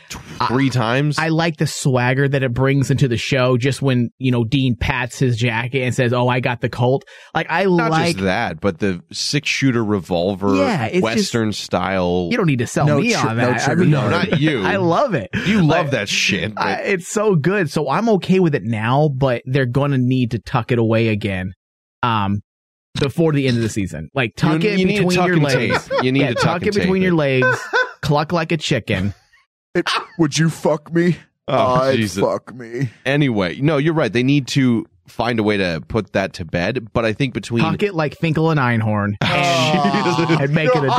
three times. I like the swagger that it brings into the show. Just when you know Dean pats his jacket and says, "Oh, I got the Colt." Like I Not like. just that, but the six shooter revolver, Yeah, Western style. You don't need to sell No me tr- on no that. I mean, no, not <laughs> you. I love it. you love Like, that shit. I, it's so good. So I'm okay with it now, but they're gonna need to tuck it away again. Um, before the end of the season, like tuck you, it you between tuck your legs. You need yeah, to tuck, tuck, it between your legs. <laughs> cluck like a chicken. <laughs> It, would you fuck me? Oh, I'd Jesus. fuck me. Anyway, no, you're right. They need to find a way to put that to bed. But I think between Tuck it like Finkle and Einhorn, <laughs> oh. and, and make it a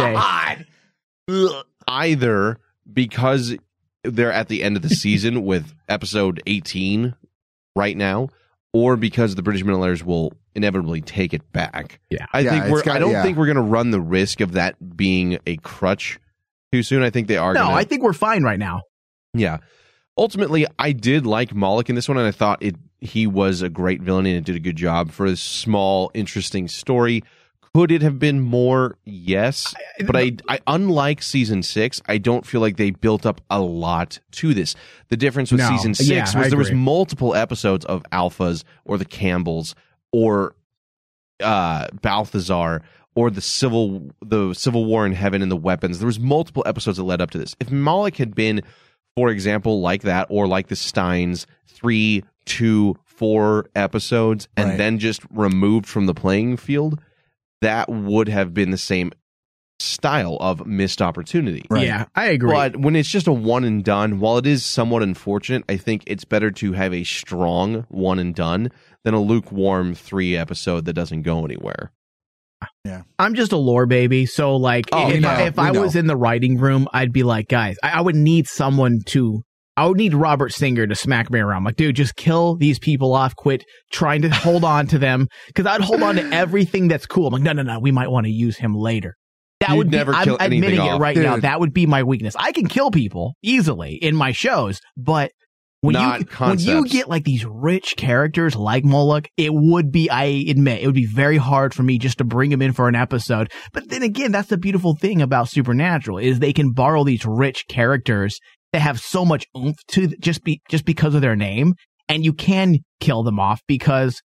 day. either because they're at the end of the <laughs> season with episode 18 right now, or because the British Millionaires will inevitably take it back. Yeah. I Yeah, think we're. got- I don't yeah. think we're going to run the risk of that being a crutch too soon. I think they are. No, gonna, I think we're fine right now. Yeah. Ultimately, I did like Moloch in this one, and I thought it he was a great villain and it did a good job for a small, interesting story. Could it have been more? Yes, but I, I unlike season six, I don't feel like they built up a lot to this. The difference with No. season six Yeah, was I there was multiple episodes of Alphas or the Campbells or uh Balthazar or the civil the civil war in heaven and the weapons there was multiple episodes that led up to this if moloch had been for example like that or like the Stynes three two four episodes and Right. then just removed from the playing field that would have been the same style of missed opportunity Right. Yeah, I agree. but when it's just a one and done, while it is somewhat unfortunate, I think it's better to have a strong one and done than a lukewarm three episode that doesn't go anywhere. I'm just a lore baby, so like Oh, if, I, know, if we I was in the writing room, I'd be like, guys, I, I would need someone to. I would need Robert Singer to smack me around. Like, dude, just kill these people off. Quit trying to hold on to them because I'd hold on to <laughs> everything that's cool. I'm like, no, no, no. We might want to use him later. That You'd would be, never I'm kill anything admitting it off. right now. That would be my weakness. I can kill people easily in my shows, but when Not you when you get like these rich characters like Moloch, it would be I admit it would be very hard for me just to bring him in for an episode. But then again, that's the beautiful thing about Supernatural is they can borrow these rich characters that have so much oomph to just be just because of their name, and you can kill them off because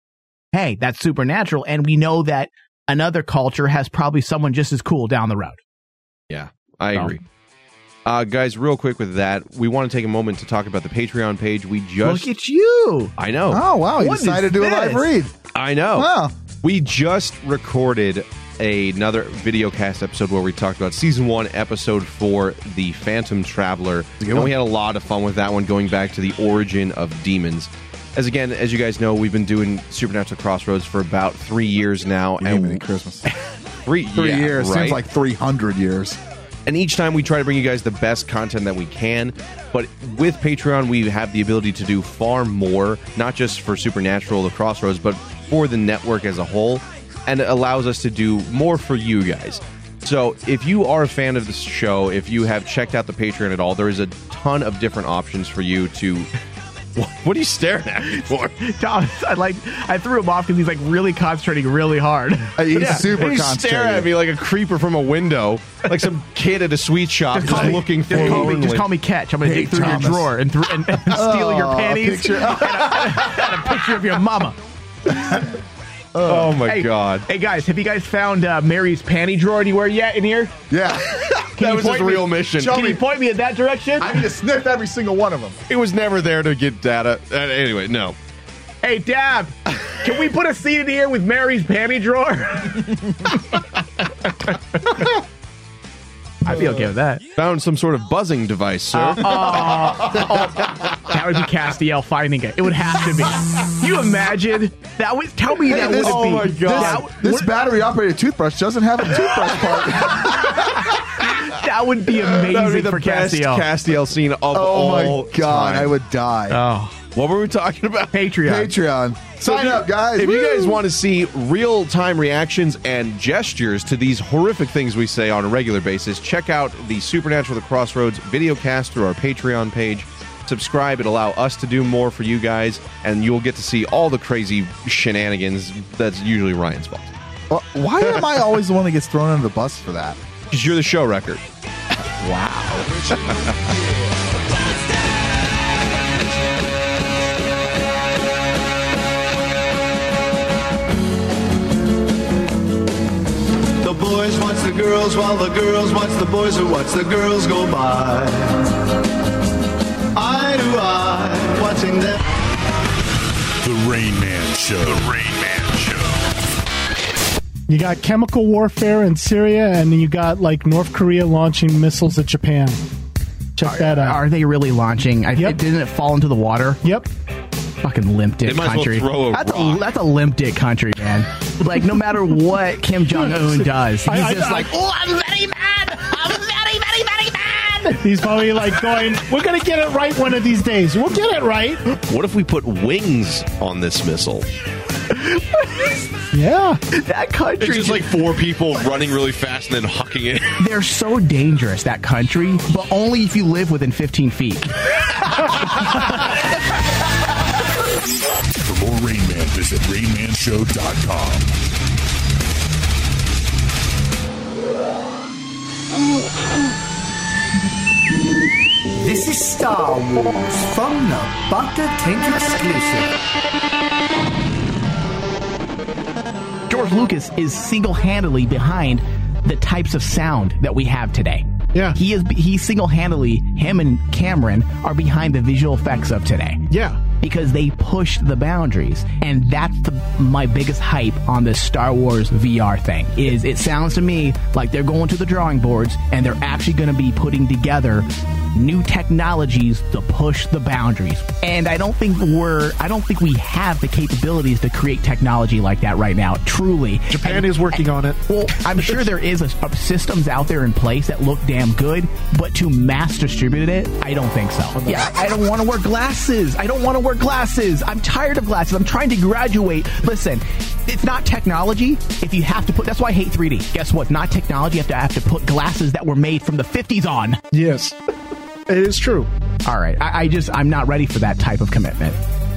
hey, that's Supernatural, and we know that another culture has probably someone just as cool down the road. Yeah, I So. agree. Uh, guys, real quick with that, we want to take a moment to talk about the Patreon page. We just, Look at you. I know, Oh wow, you What decided is to do a live this? read. I know. Wow. We just recorded another video cast episode where we talked about season one, episode four, The Phantom Traveler. And one. we had a lot of fun with that one, going back to the origin of demons. As again, as you guys know, we've been doing Supernatural Crossroads for about three years now. You gave me and Christmas. <laughs> three, Three yeah, years right? seems like three hundred years. And each time we try to bring you guys the best content that we can. But with Patreon, we have the ability to do far more, not just for Supernatural, the Crossroads, but for the network as a whole. And it allows us to do more for you guys. So if you are a fan of this show, if you have checked out the Patreon at all, there is a ton of different options for you to. What, <laughs> what are you staring at me for? <laughs> Thomas, I like I threw him off because he's like really concentrating really hard. Uh, He's Yeah, super you stare concentrated. at me like a creeper from a window, like some kid at a sweet shop Just just, call me, looking for just call me, just call me Ketch. I'm gonna Hey, dig through Thomas. your drawer and, thro- and, and steal your Oh, panties picture- <laughs> and, a, and a picture of your mama. Oh my Hey, god. Hey guys, have you guys found uh, Mary's panty drawer anywhere yet in here? yeah. Can that you was his point me- real mission. Show Can me. you point me in that direction? I need to sniff every single one of them. It was never there to get data. Uh, anyway, no. Hey Dabb, can we put a seat in here with Mary's panty drawer? <laughs> I'd be okay with that. Found some sort of buzzing device, sir. That would be Castiel finding it. It would have to be. Can you imagine? That would tell me that this- would oh be. my God. That, This battery operated toothbrush doesn't have a toothbrush part. <laughs> that would be that would be amazing the for best Castiel. Castiel scene of Oh all my god, time. I would die. oh, What were we talking about? Patreon. Patreon. Sign up, guys. If you guys want to see real time reactions and gestures to these horrific things we say on a regular basis, check out the Supernatural The Crossroads video cast through our Patreon page. Subscribe, it allow us to do more for you guys, and you'll get to see all the crazy shenanigans that's usually Ryan's fault. Well, why am I always the one that gets thrown under the bus for that? Because you're the show record. Wow. The boys watch the girls while the girls watch the boys who watch the girls go by. Eye to eye, watching them. The Rain Man Show. The Rain Man Show. You got chemical warfare in Syria, and you got like North Korea launching missiles at Japan. Check that out. Are they really launching? I, Yep. it, didn't it fall into the water? Yep. Fucking limp dick They might as well country. throw a that's a that's a limp dick country, man. like no matter what Kim <laughs> Jong Un does, he's I- I- just I- like, oh, I'm very mad. I'm very, very, very mad. <laughs> He's probably like going, "We're gonna get it right one of these days. We'll get it right." What if we put wings on this missile? <laughs> Yeah. That country, It's just like four people running really fast and then hucking it. <laughs> they're so dangerous. That country, but only if you live within 15 feet. For more Rain Man, visit RainManShow.com. This is Star Wars from the Bunker Tank exclusive. George Lucas is single-handedly behind the types of sound that we have today. Yeah. He is he single-handedly him and Cameron are behind the visual effects of today. Yeah. Because they pushed the boundaries, and that's the, my biggest hype on this Star Wars VR thing. Is it sounds to me like they're going to the drawing boards and they're actually going to be putting together new technologies to push the boundaries. And I don't think we're I don't think we have the capabilities to create technology like that right now. Truly, Japan is working on it. well, I'm sure there is a, a systems out there in place that look damn good, but to mass distribute it, I don't think so. Yeah, I don't want to wear glasses. I don't want to wear glasses. I'm tired of glasses. I'm trying to graduate. Listen, it's not technology. If you have to put, that's why I hate 3D. Guess what? Not technology. You have to have to put glasses that were made from the 50s on. Yes. It is true. All right. I, I just, I'm not ready for that type of commitment.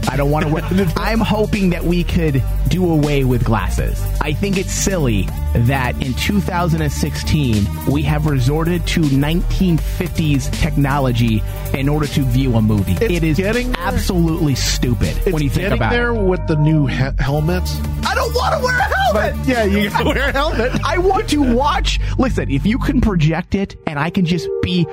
I don't want to wear. I'm hoping that we could do away with glasses. I think it's silly that in 2016 we have resorted to 1950s technology in order to view a movie. It's it is getting there. absolutely stupid It's when you think about there it. with the new he- helmets. I don't want to wear a helmet. But, Yeah, you gotta wear a helmet. I want to watch. Listen, if you can project it and I can just be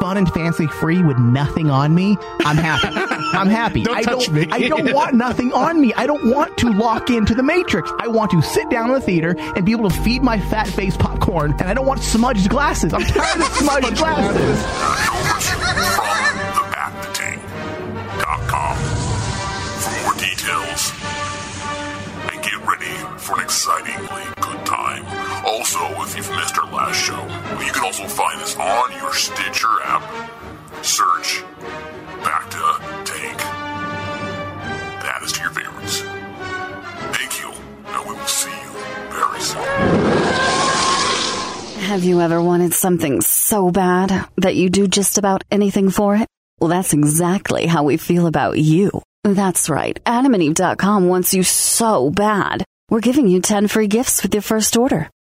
fun and fancy free with nothing on me, I'm happy. <laughs> I'm happy. Don't I touch don't, me. I don't want nothing on me. I don't want to lock into the Matrix. I want to sit down in the theater and be able to feed my fat face popcorn, and I don't want smudged glasses. I'm tired of <laughs> smudged glasses. com for more details. And get ready for an excitingly good time. Also, if you've missed our last show, you can also find us on your Stitcher app. Search Back to Tank. Add us to your favorites. Thank you, and we will see you very soon. Have you ever wanted something so bad that you do just about anything for it? Well, that's exactly how we feel about you. That's right. AdamandEve.com wants you so bad. We're giving you 10 free gifts with your first order.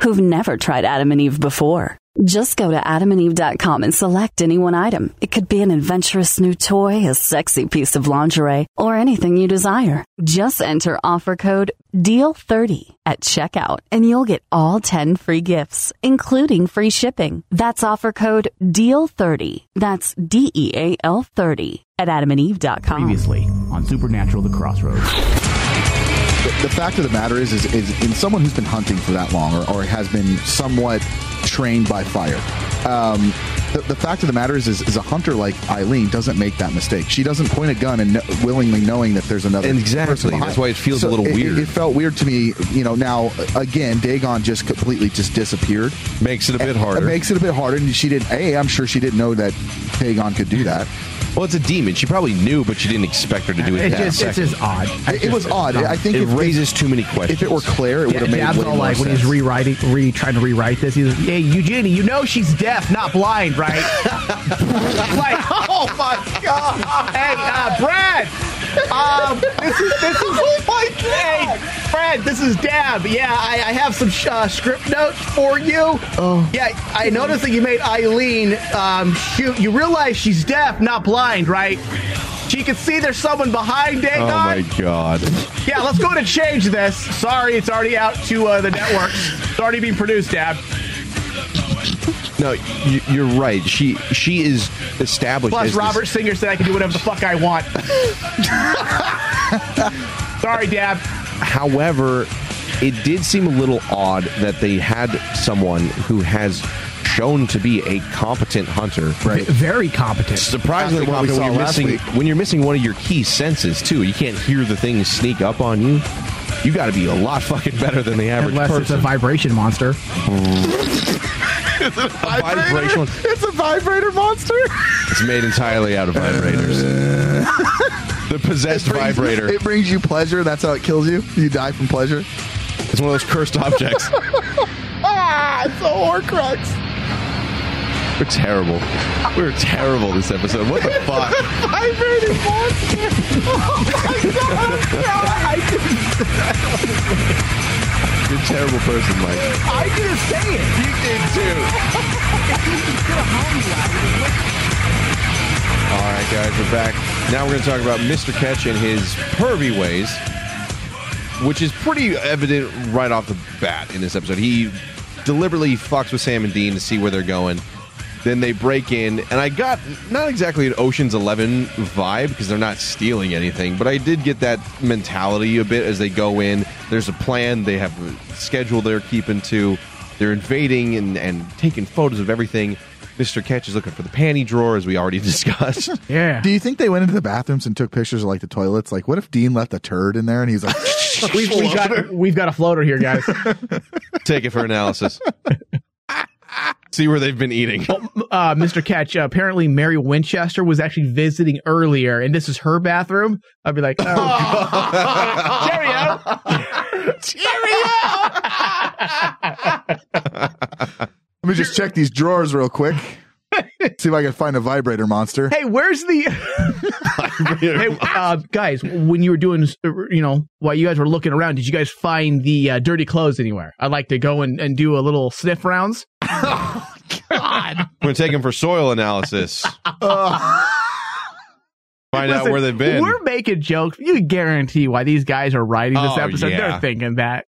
who've never tried Adam and Eve before. Just go to adamandeve.com and select any one item. It could be an adventurous new toy, a sexy piece of lingerie, or anything you desire. Just enter offer code DEAL30 at checkout and you'll get all 10 free gifts, including free shipping. That's offer code DEAL30. That's D E A L 30 at adamandeve.com. Previously on Supernatural The Crossroads. The, the fact of the matter is, is, is in someone who's been hunting for that long or, or has been somewhat trained by fire. Um, the, the fact of the matter is, is, is, a hunter like Eileen doesn't make that mistake. She doesn't point a gun and kn- willingly knowing that there's another. Exactly. That's why it feels a little it- weird. It, felt weird to me. You know, now again, Dagon just completely just disappeared. Makes it a bit It harder. It makes it a bit harder, and she didn't. A, I'm sure she didn't know that Dagon could do that. Well, it's a demon. She probably knew, but she didn't expect her to do it. It that just, it's just odd. It, it was odd. I think it if, raises too many questions. if it were Claire, it would Yeah, have made Dabb's way all more like when he's rewriting, re trying to rewrite this. He's like, "Hey, Eugenie, you know she's deaf, not blind, right?" <laughs> like, oh my god! Hey, uh, Brad, um, this is this is oh my god! Hey, Brad, this is Dabb. Yeah, I, I have some sh- uh, script notes for you. Oh, yeah, I noticed that you made Eileen um, shoot. You realize she's deaf, not blind, right? She can see there's someone behind Dagon. oh my god. Yeah, let's go to change this. Sorry, it's already out to uh, the networks. It's already being produced, Dad. No, you, you're right. She she is established. Plus, as this- Robert Singer said I can do whatever the fuck I want. <laughs> Sorry, Dad. However, it did seem a little odd that they had someone who has shown to be a competent hunter. Right. Very competent. Surprisingly After what we competent when you're last missing week. when you're missing one of your key senses too. You can't hear the things sneak up on you. You got to be a lot fucking better than the average Unless it's a person. vibration monster. A vibrational. It's a vibrator monster. It's made entirely out of vibrators. <laughs> the possessed brings- vibrator. It brings you pleasure. That's how it kills you. You die from pleasure. It's one of those cursed objects. <laughs> Ah, it's a Horcrux. We're terrible. We're terrible this episode. What the fuck? Vibrating monster. Oh my god. I You're a terrible person, Mike. I didn't say it. You did too. All right, guys, we're back. Now we're going to talk about Mr. Ketch and his pervy ways, which is pretty evident right off the bat in this episode. He deliberately fucks with Sam and Dean to see where they're going. Then they break in, and I got not exactly an Ocean's Eleven vibe because they're not stealing anything, but I did get that mentality a bit as they go in. There's a plan, they have a schedule they're keeping to. They're invading and, and taking photos of everything. Mr. Ketch is looking for the panty drawer, as we already <laughs> discussed. Yeah. Do you think they went into the bathrooms and took pictures of like the toilets? Like, what if Dean left a turd in there and he's like, <laughs> We've, we've got we've got a floater here, guys. <laughs> Take it for analysis. See where they've been eating. Uh, Mr. Ketch, uh, apparently Mary Winchester was actually visiting earlier, and this is her bathroom. I'd be like, oh, cheerio. let me just check these drawers real quick. <laughs> See if I can find a vibrator monster. Hey, where's the? <laughs> hey, uh, guys, when you were doing, you know, while you guys were looking around, did you guys find the uh, dirty clothes anywhere? I'd like to go and, and do a little sniff rounds. <laughs> God, We're gonna take them for soil analysis. Find out where they've been. We're making jokes. You guarantee why these guys are writing this Oh, episode. yeah. They're thinking that.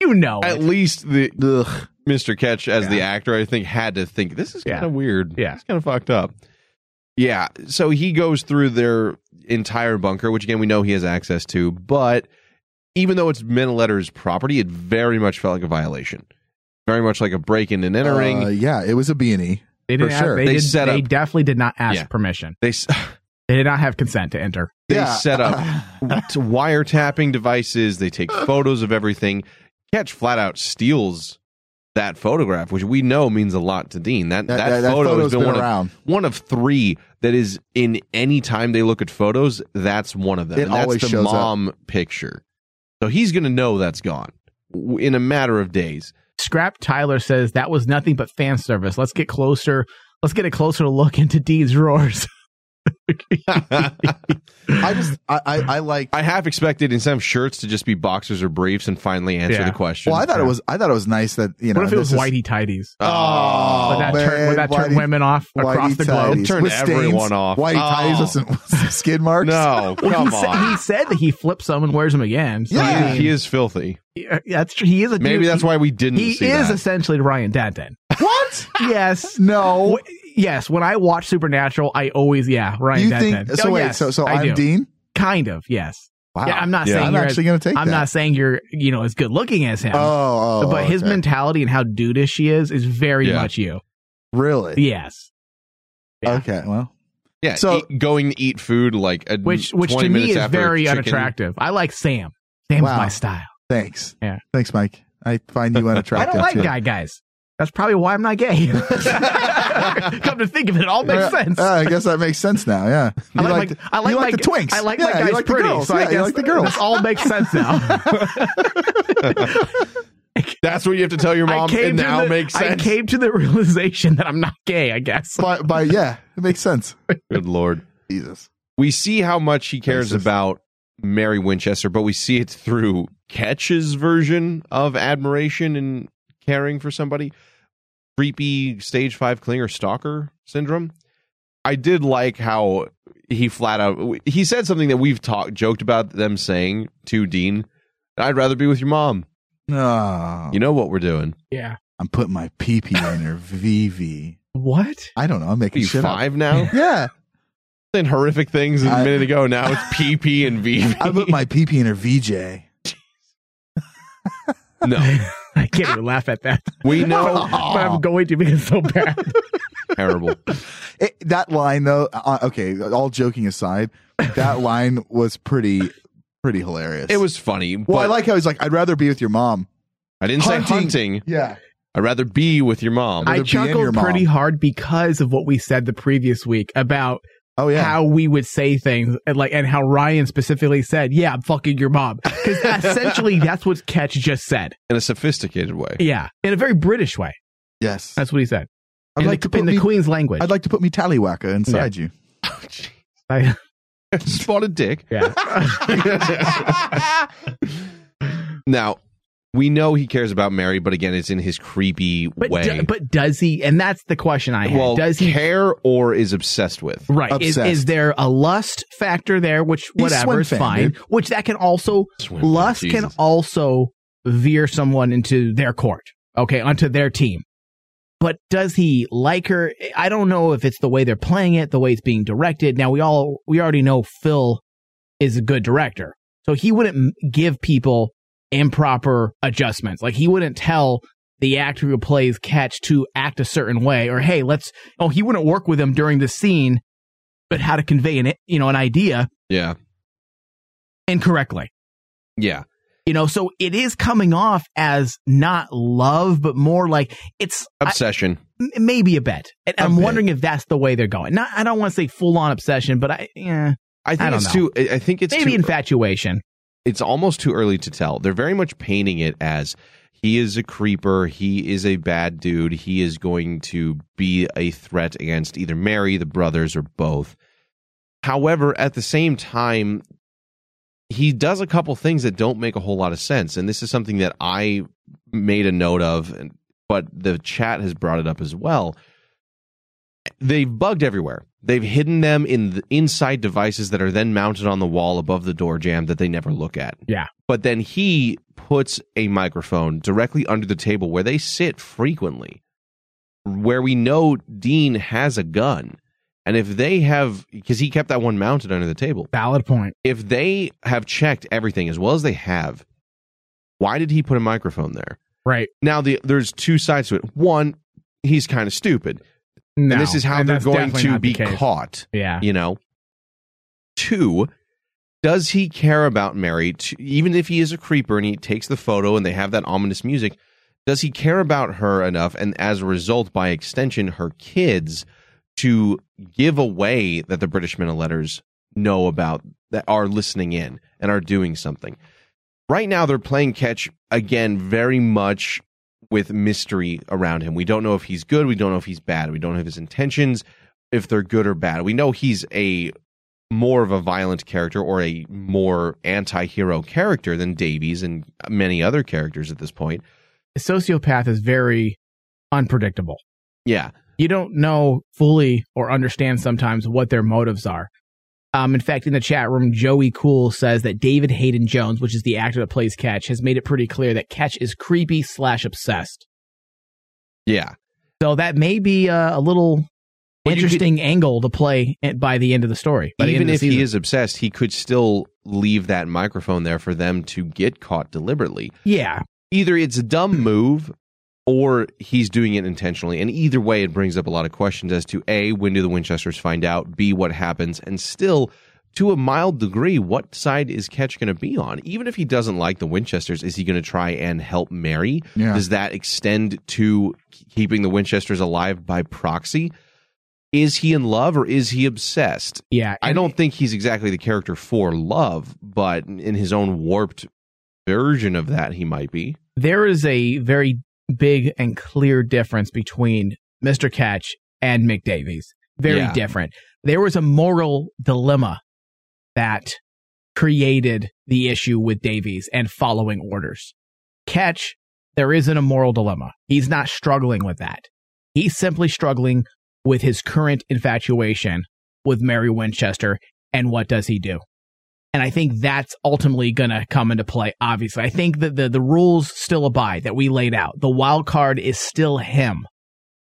You know, At it. least the Mr. Ketch as the actor, I think, had to think this is kind of weird. Yeah. it's kind of fucked up. Yeah, so he goes through their entire bunker, which again we know he has access to, but even though it's Menletter's property, it very much felt like a violation. Very much like a break-in and entering. Uh, yeah, it was a B and E. they didn't. for Have, sure. they, They did, set they up- definitely did not ask Yeah. permission. they <sighs> They did not have consent to enter. they Yeah. set up <laughs> wiretapping devices. They take photos of everything. Ketch flat out steals that photograph, which we know means a lot to Dean. That that, That- that- that photo has been, been one around. of one of three that is in any time they look at photos. That's one of them. It and that's always the shows up. mom picture. So he's going to know that's gone in a matter of days. Scrap Tyler says that was nothing but fan service. Let's get closer. Let's get a closer look into Dean's drawers. <laughs> <laughs> I just I I, I like. I half expected instead of shirts to just be boxers or briefs and finally answer Yeah. the question. Well, I thought it was I thought it was nice that you know. what if it was this is- whitey tighties? Oh, oh would that turn, man, would that turn whitey- women off across whitey the globe? tighties. Turn With everyone off. Whitey Oh. ties with some, with some skid marks. no, <laughs> Well, come he, said, on. he said that he flips them and wears them again. So, Yeah. I mean, he is filthy. yeah, that's true. He is a Maybe dude- that's why we didn't he see is that. essentially Ryan Denton. <laughs> What? yes. No. Wh- yes. When I watch Supernatural, I always yeah Ryan you Denton. think so? Oh, wait, yes, so so I I'm do. Dean. Kind of yes. Wow. Yeah, I'm not Yeah. saying I'm you're actually going to take I'm that. not saying you're you know as good looking as him. Oh, oh, but his mentality and how dudeish she is is very Yeah. much you. really. Yes. Yeah. Okay. Well, Yeah, So- eat, going to eat food like a, Which which to me is very chicken. unattractive. I like Sam. Sam's Wow. my style. thanks. Yeah. Thanks, Mike. I find you <laughs> unattractive. I don't like too. guy guys. That's probably why I'm not gay. <laughs> Come to think of it, it all makes sense. uh, I guess that makes sense now. Yeah. I You like, the- my, I like you my, like the twinks. I like yeah, my guys you like pretty, the girls. so yeah, I guess you like the girls. this all makes sense now. <laughs> That's what you have to tell your mom. I came and to now the, makes sense. I came to the realization that I'm not gay. I guess. by, by yeah, it makes sense. Good lord. Jesus. We see how much he cares Racist. about Mary Winchester, but we see it through Ketch's version of admiration and caring for somebody. Creepy stage five clinger stalker syndrome. I did like how he flat out he said something that we've talked joked about them saying to Dean. I'd rather be with your mom. No, You know what we're doing. Yeah. I'm putting my pee pee in her <laughs> VV. What? I don't know. I'm making you shit up. five now? <laughs> Yeah, saying horrific things a I- minute ago. Now it's PP and VV. I put my pee pee in her VJ. <laughs> no, <laughs> I can't even laugh at that. we <laughs> know but I'm going to because it's so bad. <laughs> terrible. It, that line though, uh, okay, all joking aside, that line was pretty pretty hilarious. It was funny. Well, I like how he's like, I'd rather be with your mom. I didn't say hunting. Yeah. I'd rather be with your mom. I Rather be in your chuckled mom. pretty hard because of what we said the previous week about Oh yeah. how we would say things and like and how Ryan specifically said, "Yeah, I'm fucking your mom," because <laughs> essentially that's what Ketch just said. in a sophisticated way. Yeah, in a very British way. yes. That's what he said. I'd in like the, to put in the me- Queen's language. I'd like to put me tallywhacker inside you. I- oh, <laughs> Spotted dick. yeah. <laughs> Now, we know he cares about Mary, but again, it's in his creepy but way. do- but does he? And that's the question I have. well, does he? care or is obsessed with? Right. Is, Obsessed. is there a lust factor there? Which He's whatever is fine. dude. Which that can also Swim fan, lust can also veer someone into their court. Okay, onto their team. But does he like her? I don't know if it's the way they're playing it, the way it's being directed. Now we all we already know Phil is a good director, so he wouldn't give people improper adjustments. Like he wouldn't tell the actor who plays Ketch to act a certain way, or hey, let's. Oh, he wouldn't work with him during the scene, but how to convey an you know an idea Yeah. incorrectly. Yeah. You know, so it is coming off as not love, but more like it's Obsession. m- maybe a bet. And A I'm bit. wondering if that's the way they're going. Not, I don't want to say full on obsession, but I, yeah, I think I it's know. too. I I think it's maybe too, infatuation. It's almost too early to tell. They're very much painting it as he is a creeper. He is a bad dude. He is going to be a threat against either Mary, the brothers, or both. However, at the same time, he does a couple things that don't make a whole lot of sense. And this is something that I made a note of, but the chat has brought it up as well. They've bugged everywhere. They've hidden them in the inside devices that are then mounted on the wall above the door jamb that they never look at. Yeah. But then he puts a microphone directly under the table where they sit frequently, where we know Dean has a gun. And if they have, because he kept that one mounted under the table. Valid point. If they have checked everything as well as they have, why did he put a microphone there? Right. Now, the, there's two sides to it. One, he's kind of stupid. No, and this is how they're going to be caught. Yeah. You know? Two, does he care about Mary? To, even if he is a creeper and he takes the photo and they have that ominous music, does he care about her enough and as a result, by extension, her kids to give away that the British men of letters know about that are listening in and are doing something? Right now, they're playing Ketch again very much with mystery around him. We don't know if he's good. We don't know if he's bad. We don't know his intentions, if they're good or bad. We know he's a more of a violent character or a more anti-hero character than Davies and many other characters at this point. A sociopath is very unpredictable. Yeah. You don't know fully or understand sometimes what their motives are. Um, in fact, in the chat room, Joey Cool says that David Haydn-Jones, which is the actor that plays Ketch, has made it pretty clear that Ketch is creepy slash obsessed. Yeah. So that may be uh, a little Well, interesting angle to play by the end of the story. End Even if he is obsessed, he could still leave that microphone there for them to get caught deliberately. yeah, Either it's a dumb move or he's doing it intentionally. And either way, it brings up a lot of questions as to A, when do the Winchesters find out? B, what happens? And still, to a mild degree, what side is Ketch going to be on? Even if he doesn't like the Winchesters, is he going to try and help Mary? Yeah. Does that extend to keeping the Winchesters alive by proxy? Is he in love or is he obsessed? yeah. I don't think he's exactly the character for love, but in his own warped version of that, he might be. there is a very big and clear difference between Mr. Ketch and Mick Davies. Very Yeah. different. There was a moral dilemma that created the issue with Davies and following orders. Ketch, there isn't a moral dilemma. He's not struggling with that. He's simply struggling with his current infatuation with Mary Winchester. And what does he do? And I think that's ultimately going to come into play, obviously. I think that the, the rules still abide that we laid out. The wild card is still him.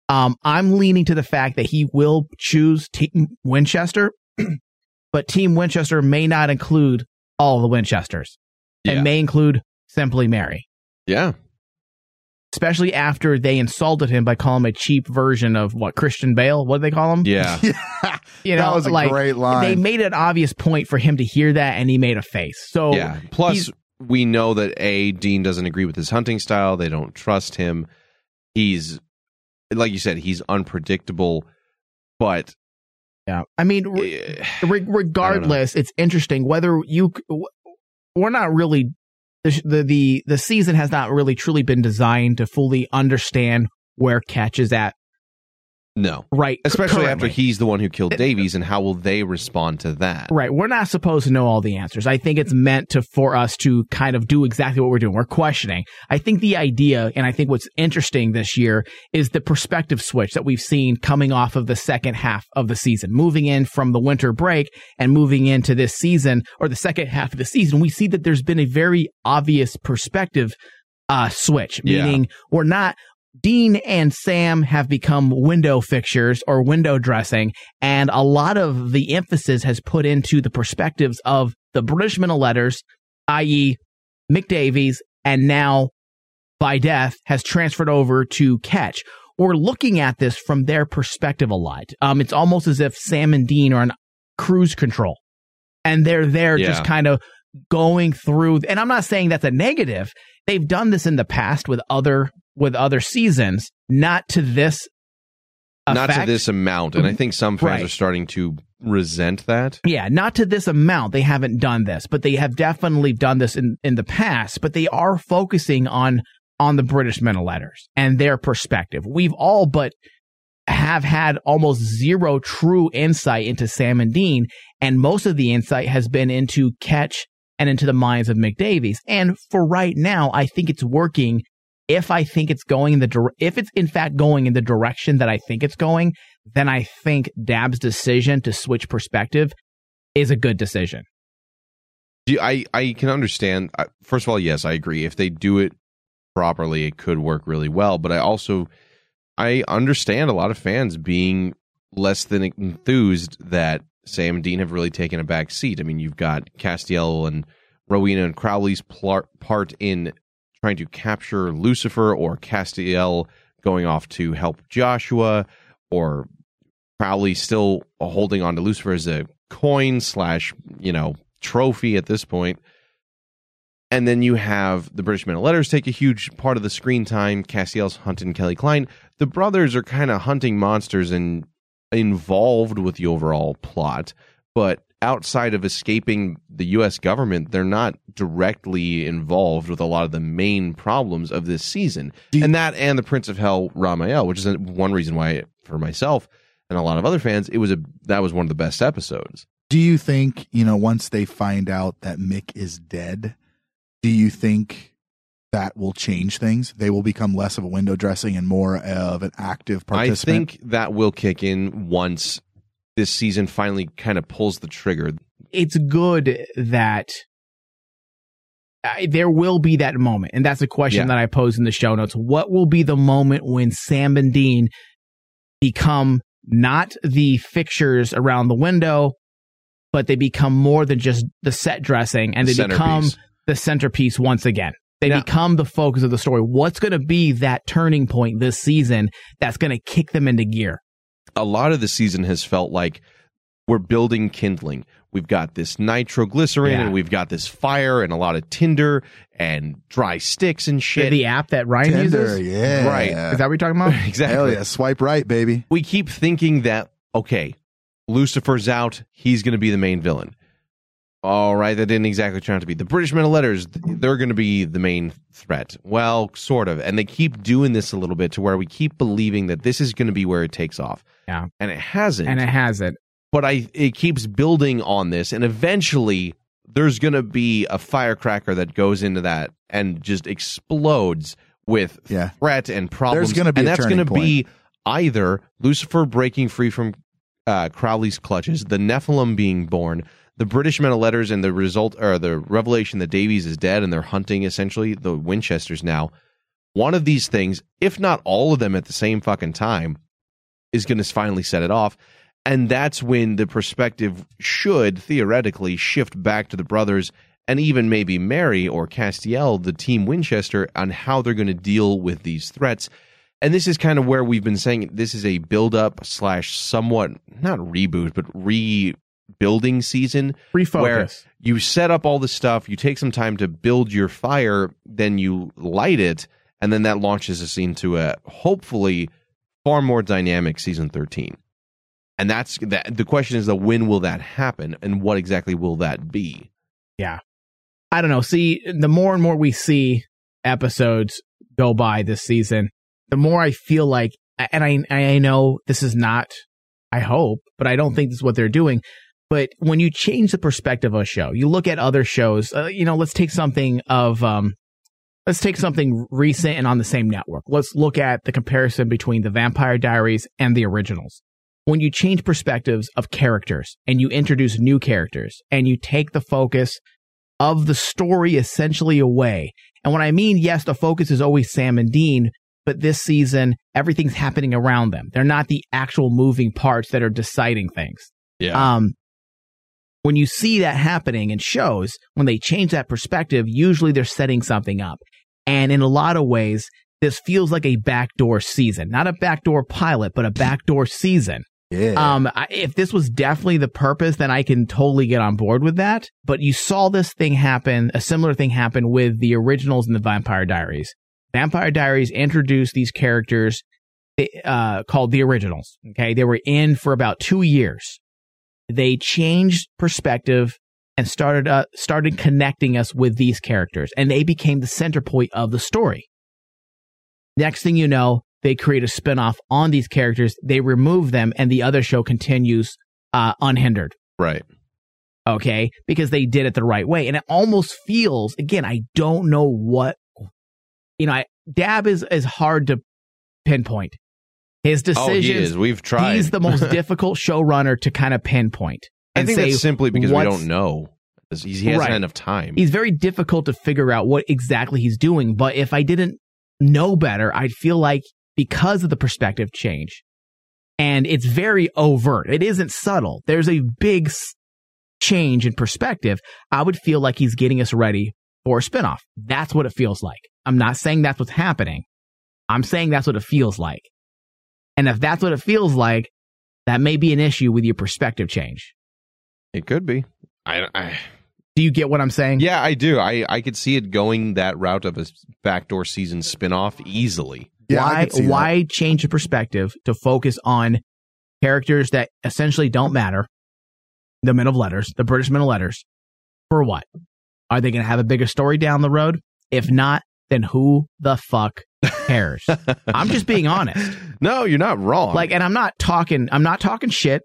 Um, I'm leaning to the fact that he will choose Team Winchester, <clears throat> but Team Winchester may not include all the Winchesters. Yeah. It may include simply Mary, Yeah. Especially after they insulted him by calling him a cheap version of what Christian Bale. What do they call him? Yeah. <laughs> <laughs> You That know, was a like, great line. They made an obvious point for him to hear that, and he made a face. So yeah. Plus, we know that A, Dean doesn't agree with his hunting style. They don't trust him. He's, like you said, he's unpredictable, but Yeah, I mean, re- eh, re- regardless, it's interesting whether you. We're not really the, the the season has not really truly been designed to fully understand where Ketch is at no. right, Especially currently. after he's the one who killed Davies, and how will they respond to that? Right, we're not supposed to know all the answers. I think it's meant to for us to kind of do exactly what we're doing. We're questioning. I think the idea, and I think what's interesting this year is the perspective switch that we've seen coming off of the second half of the season, moving in from the winter break and moving into this season or the second half of the season. We see that there's been a very obvious perspective uh, switch, Yeah. meaning we're not. Dean and Sam have become window fixtures or window dressing, and a lot of the emphasis has put into the perspectives of the British men of letters, i.e., Mick Davies, and now by death has transferred over to Ketch. We're looking at this from their perspective a lot. Um, it's almost as if Sam and Dean are on cruise control, and they're there just kind of going through. And I'm not saying that's a negative. They've done this in the past with other with other seasons, not to this. Not to this amount. And I think some fans Right. are starting to resent that. Yeah, not to this amount. They haven't done this, but they have definitely done this in, in the past. But they are focusing on on the British men of letters and their perspective. We've all but have had almost zero true insight into Sam and Dean, and most of the insight has been into Ketch and into the minds of Mick Davies. And for right now, I think it's working. If I think it's going in the if it's in fact going in the direction that I think it's going, then I think Dabb's decision to switch perspective is a good decision. Do you- I I can understand. First of all, yes, I agree. If they do it properly, it could work really well. But I also I understand a lot of fans being less than enthused that Sam and Dean have really taken a back seat. I mean, you've got Castiel and Rowena and Crowley's part in trying to capture Lucifer, or Castiel going off to help Joshua, or Crowley still holding on to Lucifer as a coin slash you know trophy at this point. And then you have the British Men of Letters take a huge part of the screen time. Castiel's hunting Kelly Klein. The brothers are kind of hunting monsters and involved with the overall plot, but outside of escaping the U.S. government, they're not directly involved with a lot of the main problems of this season. and that and the Prince of Hell, Ramiel, which is one reason why, for myself and a lot of other fans, it was a that was one of the best episodes. Do you think, you know, once they find out that Mick is dead, do you think that will change things? They will become less of a window dressing and more of an active participant. I think that will kick in once this season finally kind of pulls the trigger. it's good that uh, there will be that moment. And that's a question Yeah. that I posed in the show notes. What will be the moment when Sam and Dean become not the fixtures around the window, but they become more than just the set dressing and The they become the centerpiece once again? They become the focus of the story. What's going to be that turning point this season that's going to kick them into gear? A lot of the season has felt like we're building kindling. We've got this nitroglycerin Yeah. and we've got this fire and a lot of tinder and dry sticks and shit. The app that Ryan Tinder, uses? yeah. Right. Is that what you're talking about? <laughs> exactly. Hell yeah, swipe right, baby. We keep thinking that, okay, Lucifer's out, he's going to be the main villain. All right, that didn't exactly turn out to be. The British Men of Letters, they're going to be the main threat. Well, sort of. And they keep doing this a little bit to where we keep believing that this is going to be where it takes off. Yeah. And it hasn't. And it hasn't. but I it keeps building on this, and eventually there's going to be a firecracker that goes into that and just explodes with Yeah. threat and problems. There's gonna be and a that's gonna be either Lucifer breaking free from uh, Crowley's clutches, the Nephilim being born, the British men of letters, and the result or the revelation that Davies is dead, and they're hunting essentially the Winchesters now. One of these things, if not all of them at the same fucking time, is going to finally set it off. And that's when the perspective should theoretically shift back to the brothers and even maybe Mary or Castiel, the team Winchester, on how they're going to deal with these threats. And this is kind of where we've been saying this is a build up slash somewhat not reboot, but rebuilding season. Refocus. Where you set up all the stuff, you take some time to build your fire, then you light it, and then that launches us into a hopefully far more dynamic season 13 and that's that the question is the when will that happen and what exactly will that be Yeah. I don't know. See, the more and more we see episodes go by this season, the more I feel like, and I, I know this is not, I hope, but I don't think this is what they're doing. But when you change the perspective of a show, you look at other shows, uh, you know, let's take something of, um, let's take something recent and on the same network. Let's look at the comparison between the Vampire Diaries and the originals. When you change perspectives of characters and you introduce new characters and you take the focus of the story essentially away. And when I mean, yes, the focus is always Sam and Dean, but this season, everything's happening around them. They're not the actual moving parts that are deciding things. yeah Um, when you see that happening in shows, when they change that perspective, usually they're setting something up. And in a lot of ways, this feels like a backdoor season, not a backdoor pilot, but a backdoor season. Yeah. Um, I, if this was definitely the purpose, then I can totally get on board with that. But you saw this thing happen, a similar thing happen with the originals in the Vampire Diaries. Vampire Diaries introduced these characters uh, called the originals. Okay, they were in for about two years. They changed perspective and started uh, started connecting us with these characters, and they became the center point of the story. Next thing you know, they create a spinoff on these characters. They remove them, and the other show continues uh, unhindered. Right. Okay, because they did it the right way, and it almost feels again. I don't know what you know. I, Dabb is is hard to pinpoint. His Oh, he decisions. is. We've tried. He's the most <laughs> difficult showrunner to kind of pinpoint. I and think say that's simply because we don't know. He he hasn't Right. enough time. He's very difficult to figure out what exactly he's doing. But if I didn't know better, I'd feel like because of the perspective change, and it's very overt. It isn't subtle. There's a big change in perspective. I would feel like he's getting us ready for a spinoff. That's what it feels like. I'm not saying that's what's happening. I'm saying that's what it feels like. And if that's what it feels like, that may be an issue with your perspective change. It could be. I, I Do you get what I'm saying? yeah, I do. I I could see it going that route of a backdoor season spinoff easily. why why change the perspective to focus on characters that essentially don't matter the men of letters the british men of letters for what are they going to have a bigger story down the road if not then who the fuck cares <laughs> i'm just being honest No, you're not wrong. like and i'm not talking i'm not talking shit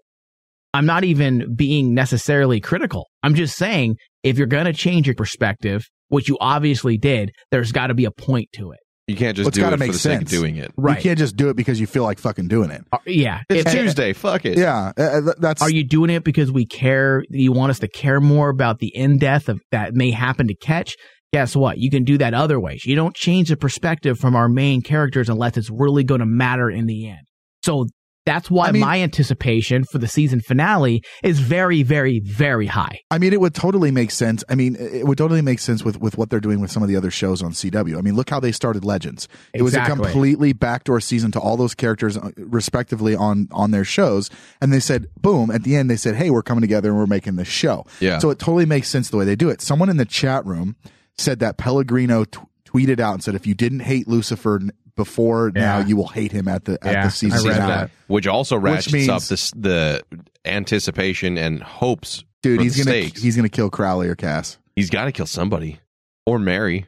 i'm not even being necessarily critical i'm just saying if you're going to change your perspective which you obviously did there's got to be a point to it you can't just Well, it's do gotta it for make the sake of sense. doing it. Right. You can't just do it because you feel like fucking doing it. Uh, yeah It's If- Tuesday. Fuck it. Yeah, uh, that's. Are you doing it because we care? You want us to care more about the in death of that may happen to Ketch? Guess what? You can do that other ways. You don't change the perspective from our main characters unless it's really going to matter in the end. So that's why I mean- my anticipation for the season finale is very, very, very high. I mean, it would totally make sense. I mean, it would totally make sense with, with what they're doing with some of the other shows on CW. I mean, look how they started Legends. It was a completely backdoor season to all those characters, uh, respectively, on on their shows. And they said, boom, at the end, they said, hey, we're coming together and we're making this show. Yeah. So it totally makes sense the way they do it. Someone in the chat room said that Pellegrino t- tweeted out and said, if you didn't hate Lucifer n- before now, you will hate him at the at Yeah, the season I read finale. that. Which also Which ratchets means- up this the anticipation and hopes. Dude, for he's the gonna stakes. he's gonna kill Crowley or Cass. He's got to kill somebody or Mary.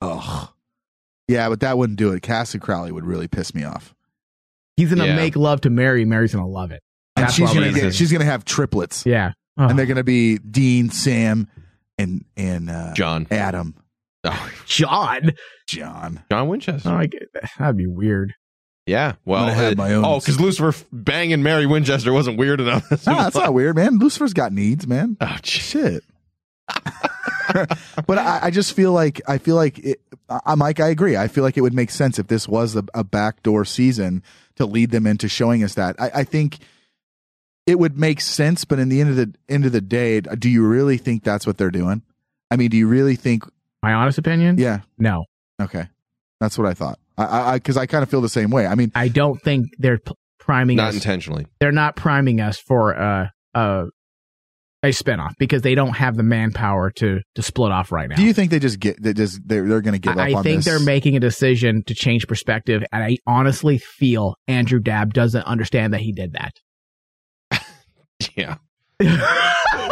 Ugh. Yeah, but that wouldn't do it. Cass and Crowley would really piss me off. He's going to Yeah. make love to Mary. Mary's going to love it. And she's gonna we- get, she's gonna have triplets. yeah. And they're gonna be Dean, Sam, and and uh, John. Adam, Oh, <laughs> John. John. John Winchester. Oh, I get that. That'd be weird. Yeah. Well, gonna have uh, my own- oh, because Lucifer banging Mary Winchester wasn't weird enough. <laughs> No, that's not weird, man. Lucifer's got needs, man. Oh, gee. Shit. <laughs> but I, I just feel like I feel like it, I, Mike. I agree. I feel like it would make sense if this was a, a backdoor season to lead them into showing us that. I, I think it would make sense, but in the end of the end of the day, do you really think that's what they're doing? I mean, do you really think? My honest opinion? Yeah. No. Okay, that's what I thought. I I, because I, kind of feel the same way. I mean, I don't think they're p- priming Not us. intentionally. they're not priming us for uh, uh, a spinoff because they don't have the manpower to to split off right now. do you think they just get they just they're they're going to give I, up I on think this? they're making a decision to change perspective, and I honestly feel Andrew Dabb doesn't understand that he did that. Yeah. <laughs>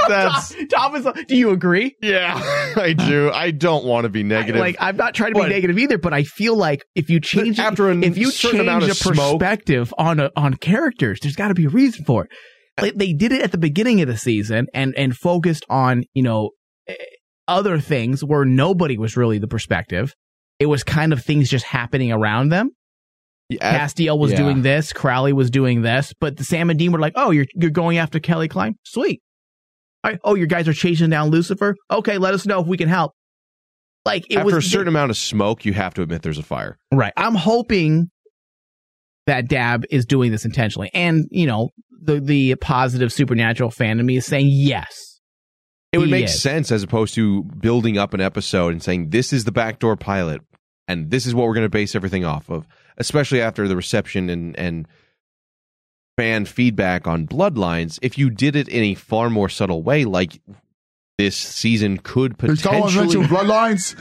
That's Thomas. Do you agree? Yeah, <laughs> I do. I don't want to be negative. Like I'm not trying to But- be negative either, but I feel like if you change after a if you certain change amount of a smoke- perspective on a, on characters, there's got to be a reason for it. Like, they did it at the beginning of the season and and focused on you know eh, other things where nobody was really the perspective. It was kind of things just happening around them. Yeah, Castiel was yeah. doing this, Crowley was doing this, but the Sam and Dean were like, "Oh, you're you're going after Kelly Klein, sweet. All right. Oh, your guys are chasing down Lucifer. Okay, let us know if we can help." Like it After was a certain amount of smoke, you have to admit there's a fire. Right. I'm hoping that Dabb is doing this intentionally. And, you know, the the positive supernatural fan me is saying yes. It would make is. sense as opposed to building up an episode and saying this is the backdoor pilot and this is what we're going to base everything off of, especially after the reception and and fan feedback on Bloodlines. If you did it in a far more subtle way, like this season could potentially. bloodlines.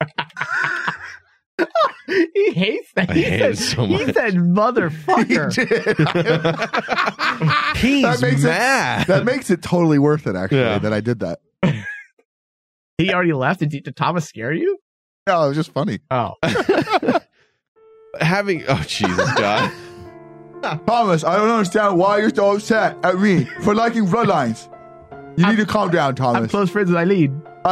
<laughs> he hates that. I He hate said, it so He said motherfucker. <laughs> He's that makes mad. It, that makes it totally worth it. Actually, Yeah. that I did that. He already left. Did, did Thomas scare you? No, it was just funny. Oh. <laughs> Having oh Jesus God. <laughs> Thomas, I don't understand why you're so upset at me for liking bloodlines. You need to calm down, Thomas. I'm Thomas. close friends with Eileen. <laughs>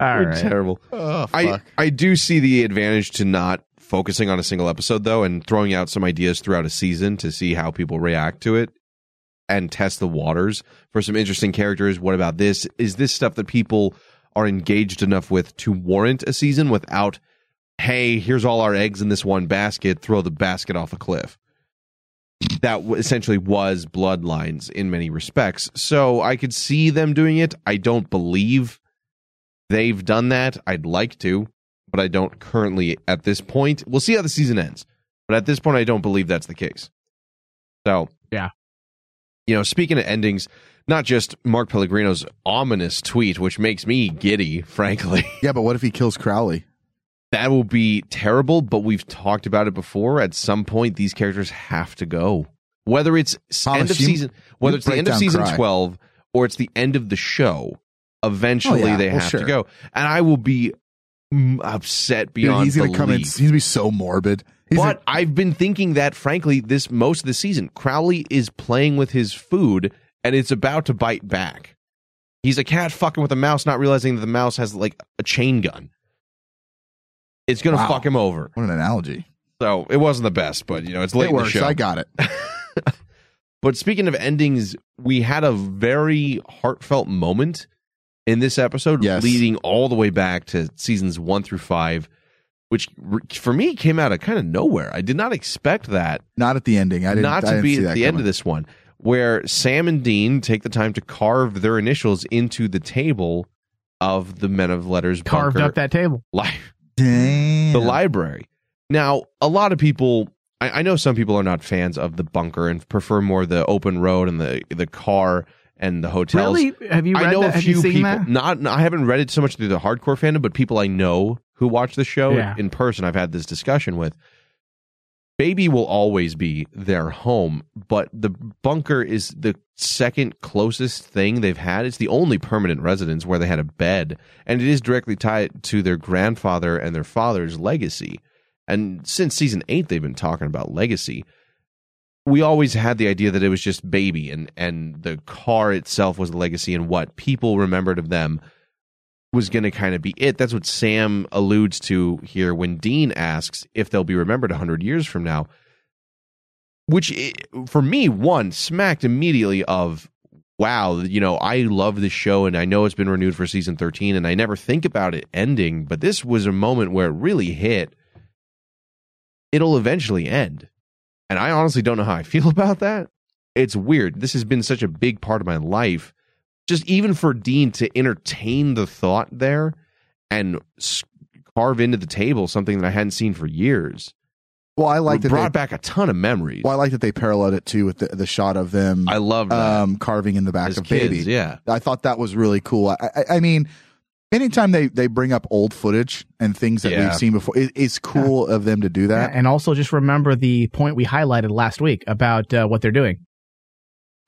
All You're right. terrible. Oh, I fuck. I do see the advantage to not focusing on a single episode though, and throwing out some ideas throughout a season to see how people react to it and test the waters for some interesting characters. What about this? Is this stuff that people are engaged enough with to warrant a season without, hey, here's all our eggs in this one basket, throw the basket off a cliff? That essentially was Bloodlines in many respects. So I could see them doing it. I don't believe they've done that. I'd like to, but I don't currently at this point. We'll see how the season ends. But at this point, I don't believe that's the case. So, Yeah. You know, speaking of endings, not just Mark Pellegrino's ominous tweet, which makes me giddy, <laughs> frankly. Yeah, but what if he kills Crowley? That will be terrible, but we've talked about it before. At some point, these characters have to go. Whether it's Thomas, end of you- season, whether it's the end of season cry. 12 or it's the end of the show, eventually Oh, yeah. they Well, have sure. to go. And I will be upset Dude, beyond he's gonna come in. He's gonna be so morbid. He's but I've been thinking that, frankly, this most of the season, Crowley is playing with his food and it's about to bite back. He's a cat fucking with a mouse, not realizing that the mouse has like a chain gun. It's gonna Wow. fuck him over. what an analogy. So it wasn't the best, but you know, it's late it in works. the show. I got it. <laughs> But speaking of endings, we had a very heartfelt moment in this episode, Yes. leading all the way back to seasons one through five, which for me came out of kind of nowhere. I did not expect that. Not at the ending. I didn't. not I to didn't be see at that the end of this one, where Sam and Dean take the time to carve their initials into the table of the Men of Letters bunker. Carved bunker up that table. li- Damn. the library. Now, a lot of people, I, I know some people are not fans of the bunker and prefer more the open road and the the car and the hotels. Really? Have you read I know that? a few people. that? Not, I haven't read it so much through the hardcore fandom, but people I know who watch the show Yeah. in person, I've had this discussion with. Baby will always be their home, but the bunker is the second closest thing they've had. It's the only permanent residence where they had a bed, and it is directly tied to their grandfather and their father's legacy. And since season eight, they've been talking about legacy. We always had the idea that it was just baby, and and the car itself was the legacy, and what people remembered of them was going to kind of be it. That's what Sam alludes to here when Dean asks if they'll be remembered 100 years from now. Which, for me, one smacked immediately of, wow, you know, I love this show and I know it's been renewed for season 13 and I never think about it ending, but this was a moment where it really hit. It'll eventually end. And I honestly don't know how I feel <laughs> about that. It's weird. This has been such a big part of my life just even for Dean to entertain the thought there and carve into the table something that I hadn't seen for years. Well, I like that brought they, back a ton of memories. Well, I like that they paralleled it too with the, the shot of them. I love um, carving in the back As of kids, baby. yeah. I thought that was really cool. I, I, I mean, anytime they they bring up old footage and things that Yeah. we've seen before, it, it's cool of them to do that. and also just remember the point we highlighted last week about uh, what they're doing.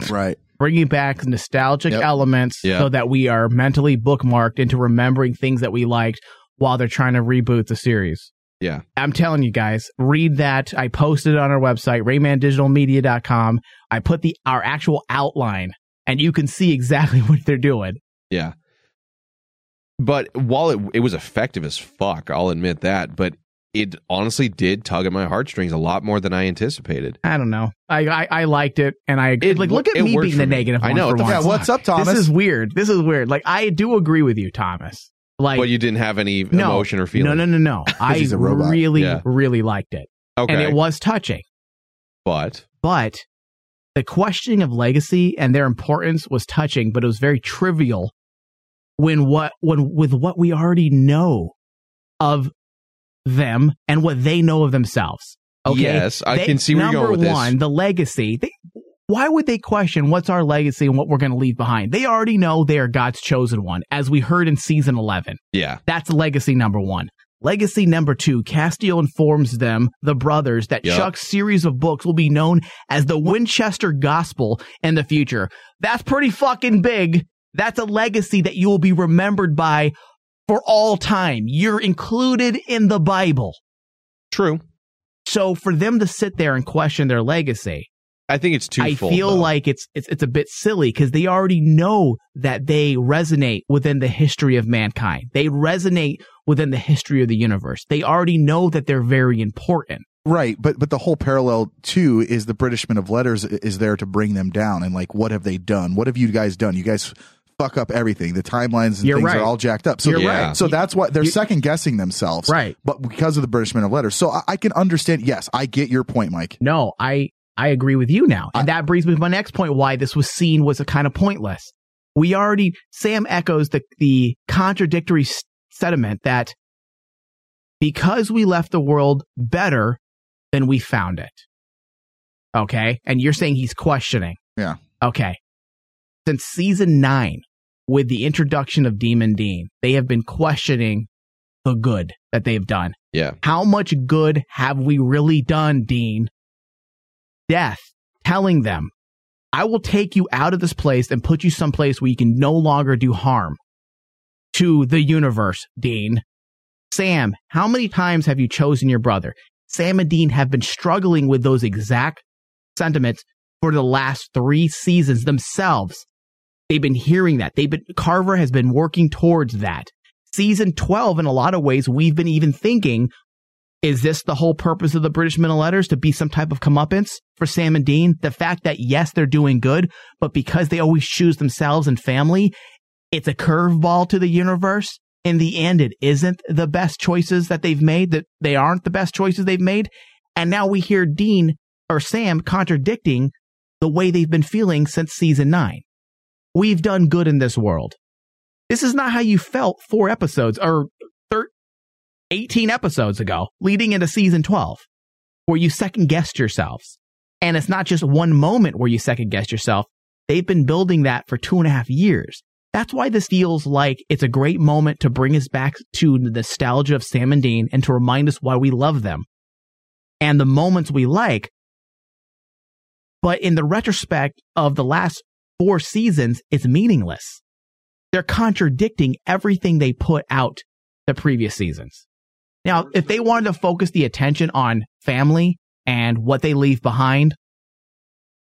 Right. Bringing back nostalgic Yep. elements Yeah. so that we are mentally bookmarked into remembering things that we liked while they're trying to reboot the series. Yeah. I'm telling you guys, read that. I posted it on our website, raymandigitalmedia.com. I put the our actual outline and you can see exactly <laughs> what they're doing. Yeah. But while it it was effective as fuck, I'll admit that, but it honestly did tug at my heartstrings a lot more than I anticipated. I don't know. I I, I liked it, and I It like look at me being the me. negative. I know, For what the once. Yeah, what's up, Thomas? This is weird. This is weird. Like I do agree with you, Thomas. Like but you didn't have any no, emotion or feeling. No, no, no, no. <laughs> I he's a robot. really, Yeah. really liked it. Okay. and it was touching. But But the questioning of legacy and their importance was touching, but it was very trivial when what when with what we already know of them and what they know of themselves. Okay. Yes, I They- can see where you're number going with this. one, the legacy. They, why would they question what's our legacy and what we're going to leave behind? They already know they are God's chosen one, as we heard in season eleven. yeah. That's legacy number one. Legacy number two, Castiel informs them, the brothers, that Yup. Chuck's series of books will be known as the Winchester Gospel in the future. That's pretty fucking big That's a legacy that you will be remembered by for all time. You're included in the Bible. True. So for them to sit there and question their legacy, I think it's too. I twofold. feel though. like it's it's it's a bit silly because they already know that they resonate within the history of mankind. They resonate within the history of the universe. They already know that they're very important. Right, but but the whole parallel too is the British Men of Letters is there to bring them down and like what have they done? What have you guys done? You guys fuck up everything. The timelines and You're things right. are all jacked up. So You're right. so that's why they're second guessing themselves. Right. But because of the British Men of Letters. So I, I can understand yes, I get your point, Mike. No, I I agree with you now, and that brings me to my next point: why this was seen was a kind of pointless. We already Sam echoes the the contradictory s- sentiment that because we left the world better than we found it. Okay, and you're saying he's questioning. Yeah. Okay. Since season nine, with the introduction of Demon Dean, they have been questioning the good that they've done. Yeah. How much good have we really done, Dean? Death telling them, I will take you out of this place and put you someplace where you can no longer do harm to the universe, Dean. Sam, how many times have you chosen your brother? Sam and Dean have been struggling with those exact sentiments for the last three seasons themselves. They've been hearing that. They've been, Carver has been working towards that. Season 12, in a lot of ways, we've been even thinking, is this the whole purpose of the British of Letters to be some type of comeuppance for Sam and Dean? The fact that, yes, they're doing good, but because they always choose themselves and family, it's a curveball to the universe. In the end, it isn't the best choices that they've made, that they aren't the best choices they've made. And now we hear Dean or Sam contradicting the way they've been feeling since season nine. We've done good in this world. This is not how you felt four episodes or thir- 18 episodes ago, leading into season 12, where you second guessed yourselves. And it's not just one moment where you second guessed yourself. They've been building that for two and a half years. That's why this feels like it's a great moment to bring us back to the nostalgia of Sam and Dean and to remind us why we love them and the moments we like. But in the retrospect of the last four seasons, is meaningless. They're contradicting everything they put out the previous seasons. Now, if they wanted to focus the attention on family and what they leave behind,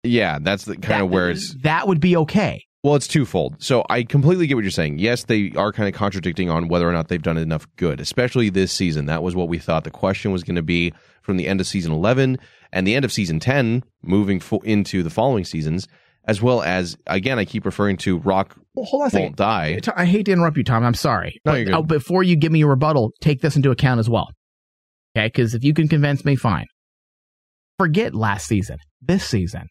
Yeah, that's the kind of where it's that would be okay. Well, it's twofold. So I completely get what you're saying. Yes, they are kind of contradicting on whether or not they've done enough good, especially this season. That was what we thought the question was going to be from the end of season 11 and the end of season 10, moving fo- into the following seasons, as well as, again, I keep referring to Rock Well, hold on a Won't second. Die. I hate to interrupt you, Tom. I'm sorry. No, But, you're good. uh, before you give me a rebuttal, take this into account as well. Okay, because if you can convince me, fine. Forget last season. This season,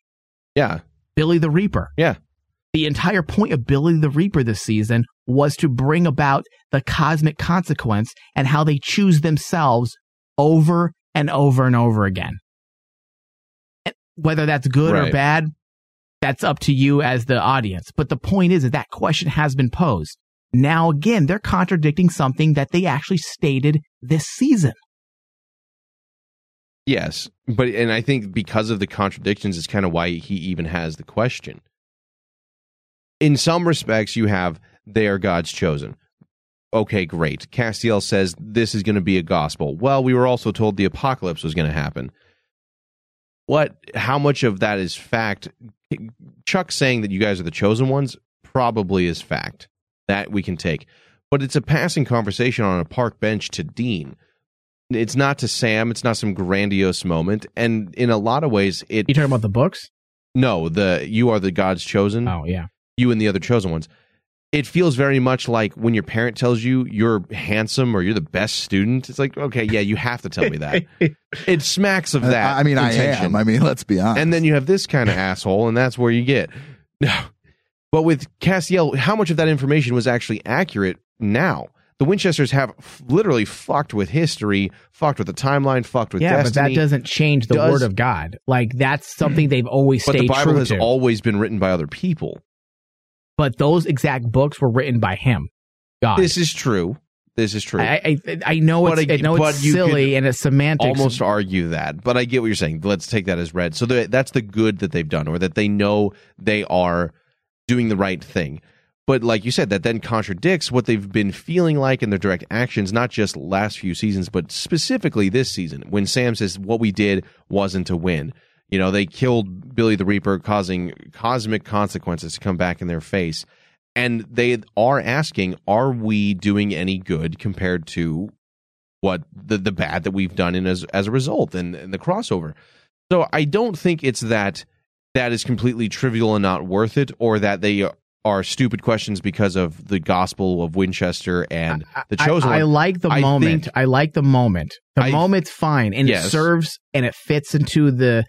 Yeah. Billy the Reaper. Yeah. The entire point of Billy the Reaper this season was to bring about the cosmic consequence and how they choose themselves over and over and over again. Whether that's good or bad, that's up to you as the audience. But the point is that that question has been posed. Now, again, they're contradicting something that they actually stated this season. Yes, but and I think because of the contradictions is kind of why he even has the question. In some respects, you have they are God's chosen. Okay, great. Castiel says this is going to be a gospel. Well, we were also told the apocalypse was going to happen. What? How much of that is fact? Chuck saying that you guys are the chosen ones probably is fact that we can take, but it's a passing conversation on a park bench to Dean it's not to Sam. It's not some grandiose moment, and in a lot of ways, it. You talking about the books? No, the you are the God's chosen. Oh yeah, you and the other chosen ones. It feels very much like when your parent tells you you're handsome or you're the best student. It's like, okay, yeah, you have to tell me that. <laughs> it smacks of that. I mean, I am. I mean, let's be honest. And then you have this kind of <laughs> asshole, and that's where you get. No. But with Castiel, how much of that information was actually accurate now? The Winchesters have f- literally fucked with history, fucked with the timeline, fucked with yeah, destiny. but that doesn't change the Does- word of God. Like that's something they've always But stayed the Bible has to. always been written by other people. But those exact books were written by him. God. This is true. This is true. I, I, I know it's, But I know but it's silly and it's semantics. Almost argue that, but I get what you're saying. Let's take that as read. So the, that's the good that they've done, or that they know they are doing the right thing. but like you said, that then contradicts what they've been feeling like in their direct actions, not just last few seasons, but specifically this season. When Sam says what we did wasn't to win. You know, they killed Billy the Reaper, causing cosmic consequences to come back in their face. And they are asking, are we doing any good compared to what the, the bad that we've done in as as a result and, and the crossover? So I don't think it's that that is completely trivial and not worth it, or that they are stupid questions because of the Gospel of Winchester and the I- chosen I, like the I moment. think- I like the moment. The I- moment's fine, and Yes. it serves and it fits into the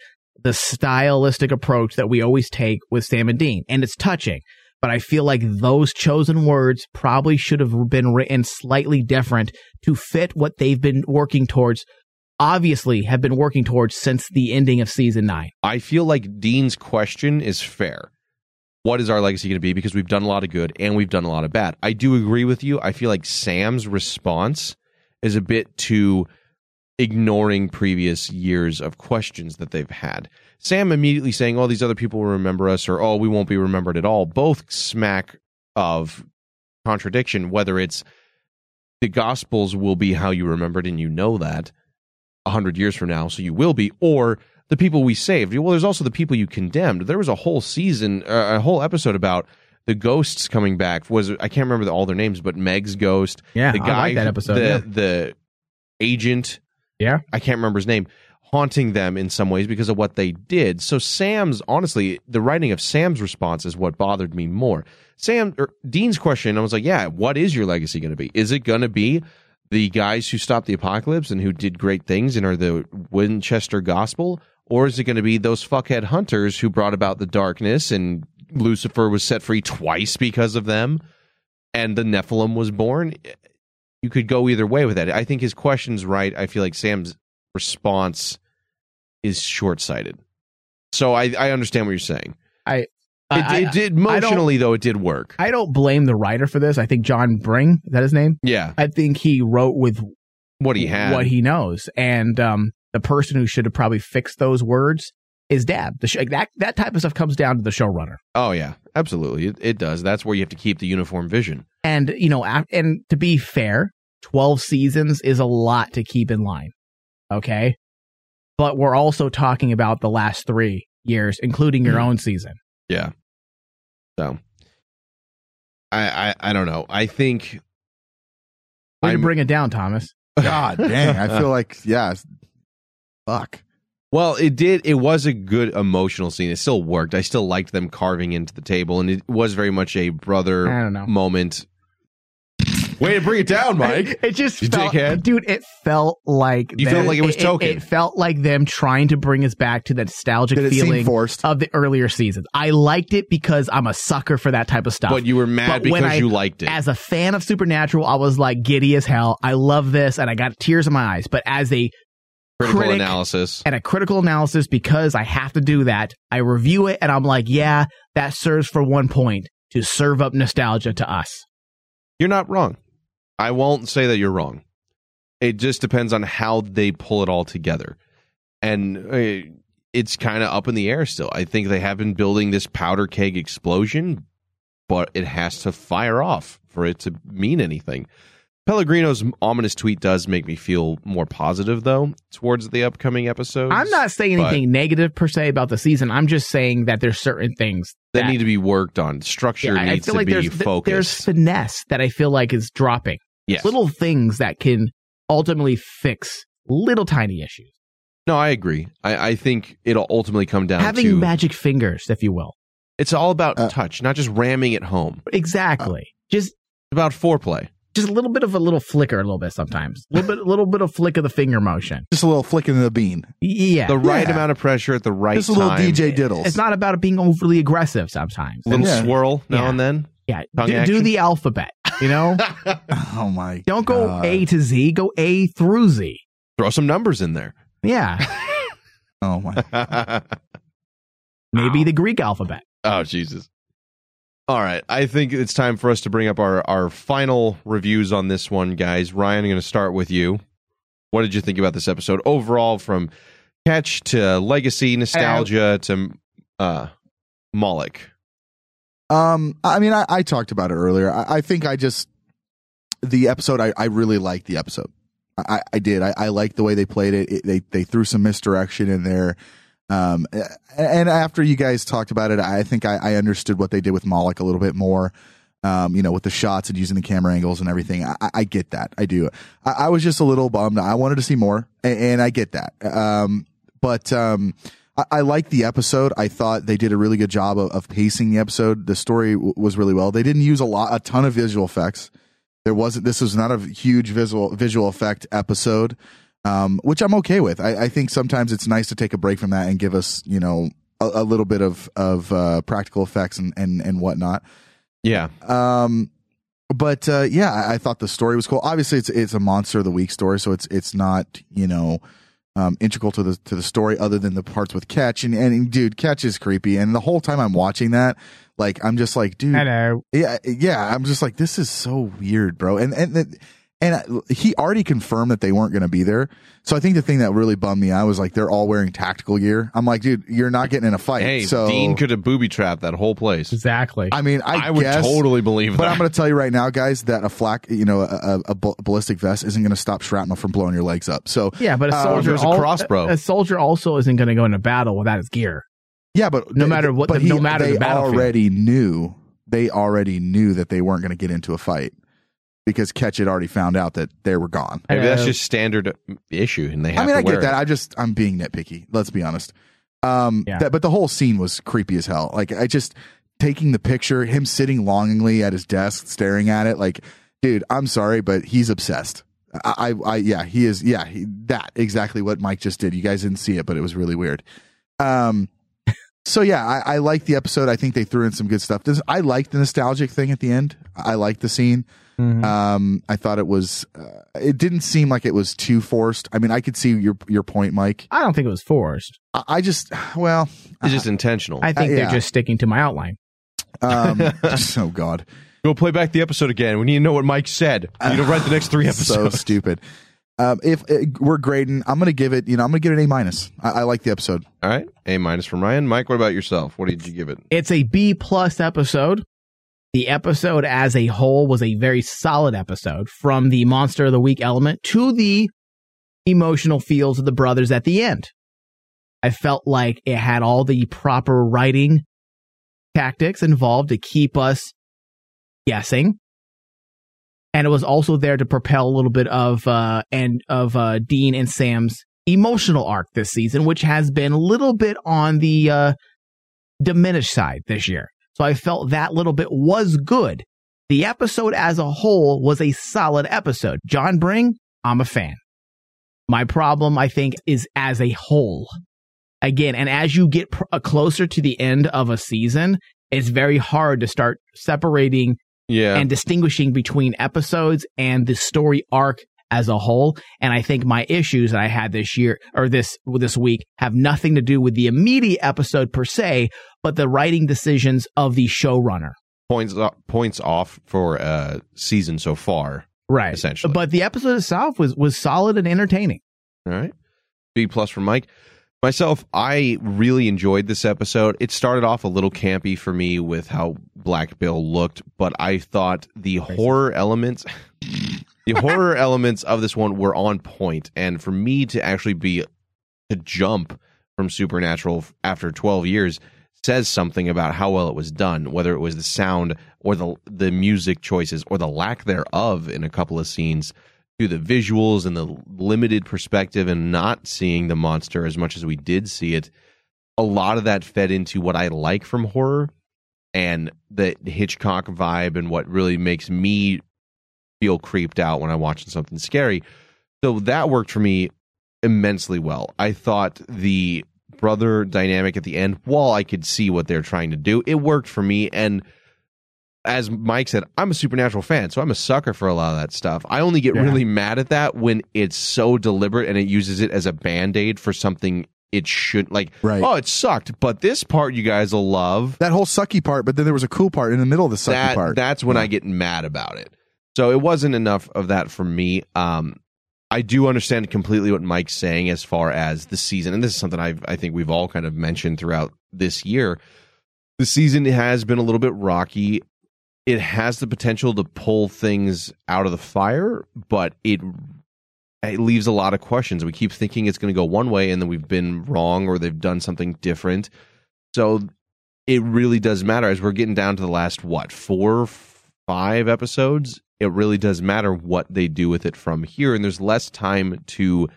the stylistic approach that we always take with Sam and Dean, and it's touching. But I feel like those chosen words probably should have been written slightly different to fit what they've been working towards. Obviously, have been working towards since the ending of season nine. I feel like Dean's question is fair. What is our legacy going to be? Because we've done a lot of good and we've done a lot of bad. I do agree with you. I feel like Sam's response is a bit too ignoring previous years of questions that they've had. Sam immediately saying, "Oh, these other people will remember us," or "Oh, we won't be remembered at all." Both smack of contradiction. Whether it's the Gospels will be how you remembered, and you know that a hundred years from now, so you will be, or the people we saved. Well, there's also the people you condemned. There was a whole season, uh, a whole episode about the ghosts coming back. Was I can't remember the, all their names, but Meg's ghost, Yeah, the I guy, like that episode, the yeah. the agent, Yeah. I can't remember his name, haunting them in some ways because of what they did. So Sam's honestly, the writing of Sam's response is what bothered me more. Sam or Dean's question, I was like, yeah, what is your legacy going to be? Is it going to be the guys who stopped the apocalypse and who did great things and are the Winchester gospel? Or is it going to be those fuckhead hunters who brought about the darkness and Lucifer was set free twice because of them and the Nephilim was born? You could go either way with that. I think his question's right. I feel like Sam's response is short sighted. So I, I understand what you're saying. I It, I- it did emotionally though. It did work. I don't blame the writer for this. I think John Bring, is that his name? Yeah, I think he wrote with what he had. what he knows, and um, the person who should have probably fixed those words is Dabb. The sh- that that type of stuff comes down to the showrunner. Oh yeah, absolutely. It, it does. That's where you have to keep the uniform vision. And you know, and to be fair, twelve seasons is a lot to keep in line. Okay, but we're also talking about the last three years, including your hmm. own season. Yeah. So I I, I don't know. I think Way to I'm- bring it down, Thomas. <laughs> God dang. I feel like, yeah. Fuck. Well, it did. It was a good emotional scene. It still worked. I still liked them carving into the table, and it was very much a brother I don't know. moment. Way to bring it down, <laughs> Mike. It just You felt, dickhead. dude. It felt like You felt like it was token. It, felt like them trying to bring us back to that nostalgic Did feeling of the earlier seasons. I liked it because I'm a sucker for that type of stuff. But you were mad But when because I- you liked it. As a fan of Supernatural, I was like giddy as hell. I love this, and I got tears in my eyes. But as a Critical critic analysis. and a critical analysis, because I have to do that, I review it, and I'm like, yeah, that serves for one point to serve up nostalgia to us. You're not wrong. I won't say that you're wrong. It just depends on how they pull it all together. And uh, it's kind of up in the air still. I think they have been building this powder keg explosion, but it has to fire off for it to mean anything. Pellegrino's ominous tweet does make me feel more positive, though, towards the upcoming episodes. I'm not saying anything negative per se about the season. I'm just saying that there's certain things that need to be worked on. Structure Yeah, I needs feel to like be there's focused. there's finesse that I feel like is dropping. Yes. Little things that can ultimately fix little tiny issues. no, I agree. I, I think it'll ultimately come down to Having to magic fingers, if you will. It's all about Uh, touch, not just ramming it home. Exactly. just about foreplay. just a little bit of a little flicker, a little bit sometimes. A little bit, a little bit of flick of the finger motion. Just a little flick of the bean. Yeah. The right Yeah. amount of pressure at the right Just a little time. DJ diddles. it's not about it being overly aggressive sometimes. A little Yeah. swirl now Yeah. and then. Yeah. Do, do the alphabet, you know? <laughs> oh my. Don't go God. A to Z, go A through Z. Throw some numbers in there. Yeah. <laughs> Oh my. Maybe the Greek alphabet. oh Jesus. All right, I think it's time for us to bring up our our final reviews on this one, guys. Ryan, I'm going to start with you. What did you think about this episode overall, from Ketch to legacy, nostalgia to uh, Moloch? Um, I mean, I, I talked about it earlier. I, I think I just the episode. I, I really liked the episode. I, I did. I, I liked the way they played it. it. They they threw some misdirection in there. Um, and after you guys talked about it, I think I, I understood what they did with Moloch a little bit more. Um, you know, with the shots and using the camera angles and everything. I, I get that. I do. I, I was just a little bummed. I wanted to see more, and, and I get that. Um, but um, I, I like the episode. I thought they did a really good job of, of pacing the episode. The story w- was really well. They didn't use a lot, a ton of visual effects. There wasn't. This was not a huge visual visual effect episode, um, which I'm okay with. I, I think sometimes it's nice to take a break from that and give us, you know, a, a little bit of of uh, practical effects and and and whatnot. Yeah. Um, but uh, yeah, I, I thought the story was cool. Obviously, it's it's a monster of the week story, so it's it's not you know um, integral to the to the story other than the parts with Ketch and and dude, Ketch is creepy, and the whole time I'm watching that, like I'm just like, dude, Hello. yeah, yeah, I'm just like, this is so weird, bro, and and. And he already confirmed that they weren't going to be there. So I think the thing that really bummed me out was like they're all wearing tactical gear. I'm like, dude, you're not getting in a fight. Hey, so Dean could have booby trapped that whole place. Exactly. I mean, I, I would guess, totally believe that. But that. I'm going to tell you right now, guys, that a flak, you know, a, a, a ballistic vest isn't going to stop shrapnel from blowing your legs up. So Yeah, but a um, soldier, there's a al- crossbow. A soldier also isn't going to go into battle without his gear. yeah, but No matter what but the- no matter they the already knew they already knew that they weren't going to get into a fight because Ketch had already found out that they were gone. Maybe that's just standard issue, and they have I mean, to I get that. it. I just I'm being nitpicky. Let's be honest. Um, Yeah. that, but the whole scene was creepy as hell. Like I just taking the picture, him sitting longingly at his desk, staring at it. Like, dude, I'm sorry, but he's obsessed. I, I, I yeah, he is. Yeah, he, that exactly what Mike just did. You guys didn't see it, but it was really weird. Um, <laughs> so yeah, I, I like the episode. I think they threw in some good stuff. This, I like the nostalgic thing at the end. I like the scene. Um, I thought it was. Uh, it didn't seem like it was too forced. I mean, I could see your your point, Mike. I don't think it was forced. I, I just, well, It's just intentional. I think Uh, they're just sticking to my outline. um, <laughs> oh god, Go play back the episode again. We need to know what Mike said. We need to write the next three episodes. <laughs> so episodes. stupid. Um, if uh, we're grading, I'm gonna give it. You know, I'm gonna give it an A minus. I, I like the episode. All right, A minus from Ryan. Mike, what about yourself? What did you give it? It's a B plus episode. The episode as a whole was a very solid episode from the monster of the week element to the emotional feels of the brothers at the end. I felt like it had all the proper writing tactics involved to keep us guessing. And it was also there to propel a little bit of uh and of uh Dean and Sam's emotional arc this season, which has been a little bit on the uh diminished side this year. So I felt that little bit was good. The episode as a whole was a solid episode. John Bring, I'm a fan. My problem, I think, is as a whole. Again, and as you get pr- uh, closer to the end of a season, it's very hard to start separating Yeah, and distinguishing between episodes and the story arc as a whole. And I think my issues that I had this year or this this week have nothing to do with the immediate episode per se, but the writing decisions of the showrunner. points off, points off for uh season so far. Right. Essentially. But the episode itself was was solid and entertaining. All right. B plus from Mike. Myself, I really enjoyed this episode. It started off a little campy for me with how Black Bill looked, but I thought the horror elements the horror <laughs> elements of this one were on point and for me to actually be to jump from supernatural after 12 years says something about how well it was done whether it was the sound or the the music choices or the lack thereof in a couple of scenes to the visuals and the limited perspective and not seeing the monster as much as we did see it a lot of that fed into what I like from horror and the Hitchcock vibe and what really makes me feel creeped out when I'm watching something scary. So that worked for me immensely well. I thought the brother dynamic at the end, while I could see what they're trying to do, it worked for me. And as Mike said, I'm a supernatural fan, so I'm a sucker for a lot of that stuff. I only get Yeah. really mad at that when it's so deliberate and it uses it as a band aid for something it should like. Right. Oh, it sucked, but this part you guys will love. That whole sucky part, but then there was a cool part in the middle of the sucky That, part. That's when I get mad about it. So it wasn't enough of that for me. Um, I do understand completely what Mike's saying as far as the season, and this is something I've, I think we've all kind of mentioned throughout this year. The season has been a little bit rocky. It has the potential to pull things out of the fire, but it it leaves a lot of questions. We keep thinking it's going to go one way, and then we've been wrong, or they've done something different. So it really does matter as we're getting down to the last what four, five episodes. It really does matter what they do with it from here, and there's less time to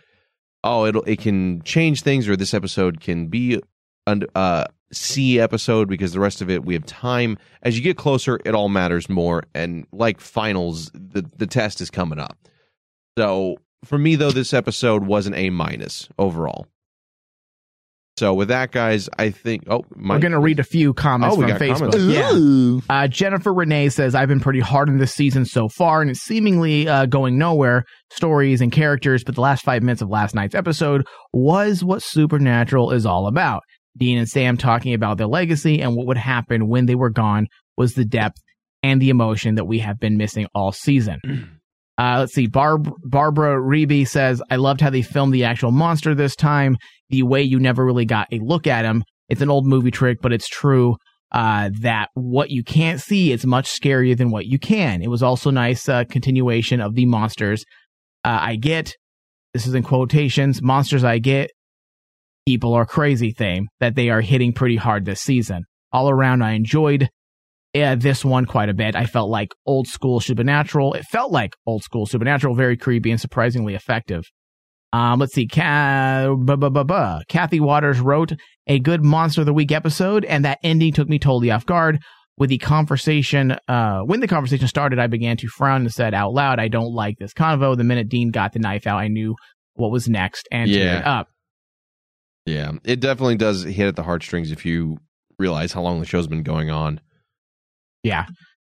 oh, it'll it can change things, or this episode can be a uh, C episode because the rest of it we have time. As you get closer, it all matters more, and like finals, the the test is coming up. So for me, though, this episode was an A minus overall. So with that, guys, I think. Oh, my, we're gonna read a few comments oh, from Facebook. Comments. Yeah, uh, Jennifer Renee says I've been pretty hard on this season so far, and it's seemingly uh, going nowhere. Stories and characters, but the last five minutes of last night's episode was what Supernatural is all about. Dean and Sam talking about their legacy and what would happen when they were gone was the depth and the emotion that we have been missing all season. Uh, let's see. Barb- Barbara Reby says, I loved how they filmed the actual monster this time. The way you never really got a look at him. It's an old movie trick, but it's true uh, that what you can't see is much scarier than what you can. It was also nice uh, continuation of the monsters uh, I get. This is in quotations. Monsters I get. People are crazy theme that they are hitting pretty hard this season. All around, I enjoyed uh, this one quite a bit. I felt like old school Supernatural. It felt like old school Supernatural, very creepy and surprisingly effective. Um, let's see. Ca- Kathy Waters wrote a good Monster of the Week episode, and that ending took me totally off guard. With the conversation, uh, when the conversation started, I began to frown and said out loud, "I don't like this convo." The minute Dean got the knife out, I knew what was next and yeah. teared up. Yeah, it definitely does hit at the heartstrings if you realize how long the show's been going on. Yeah.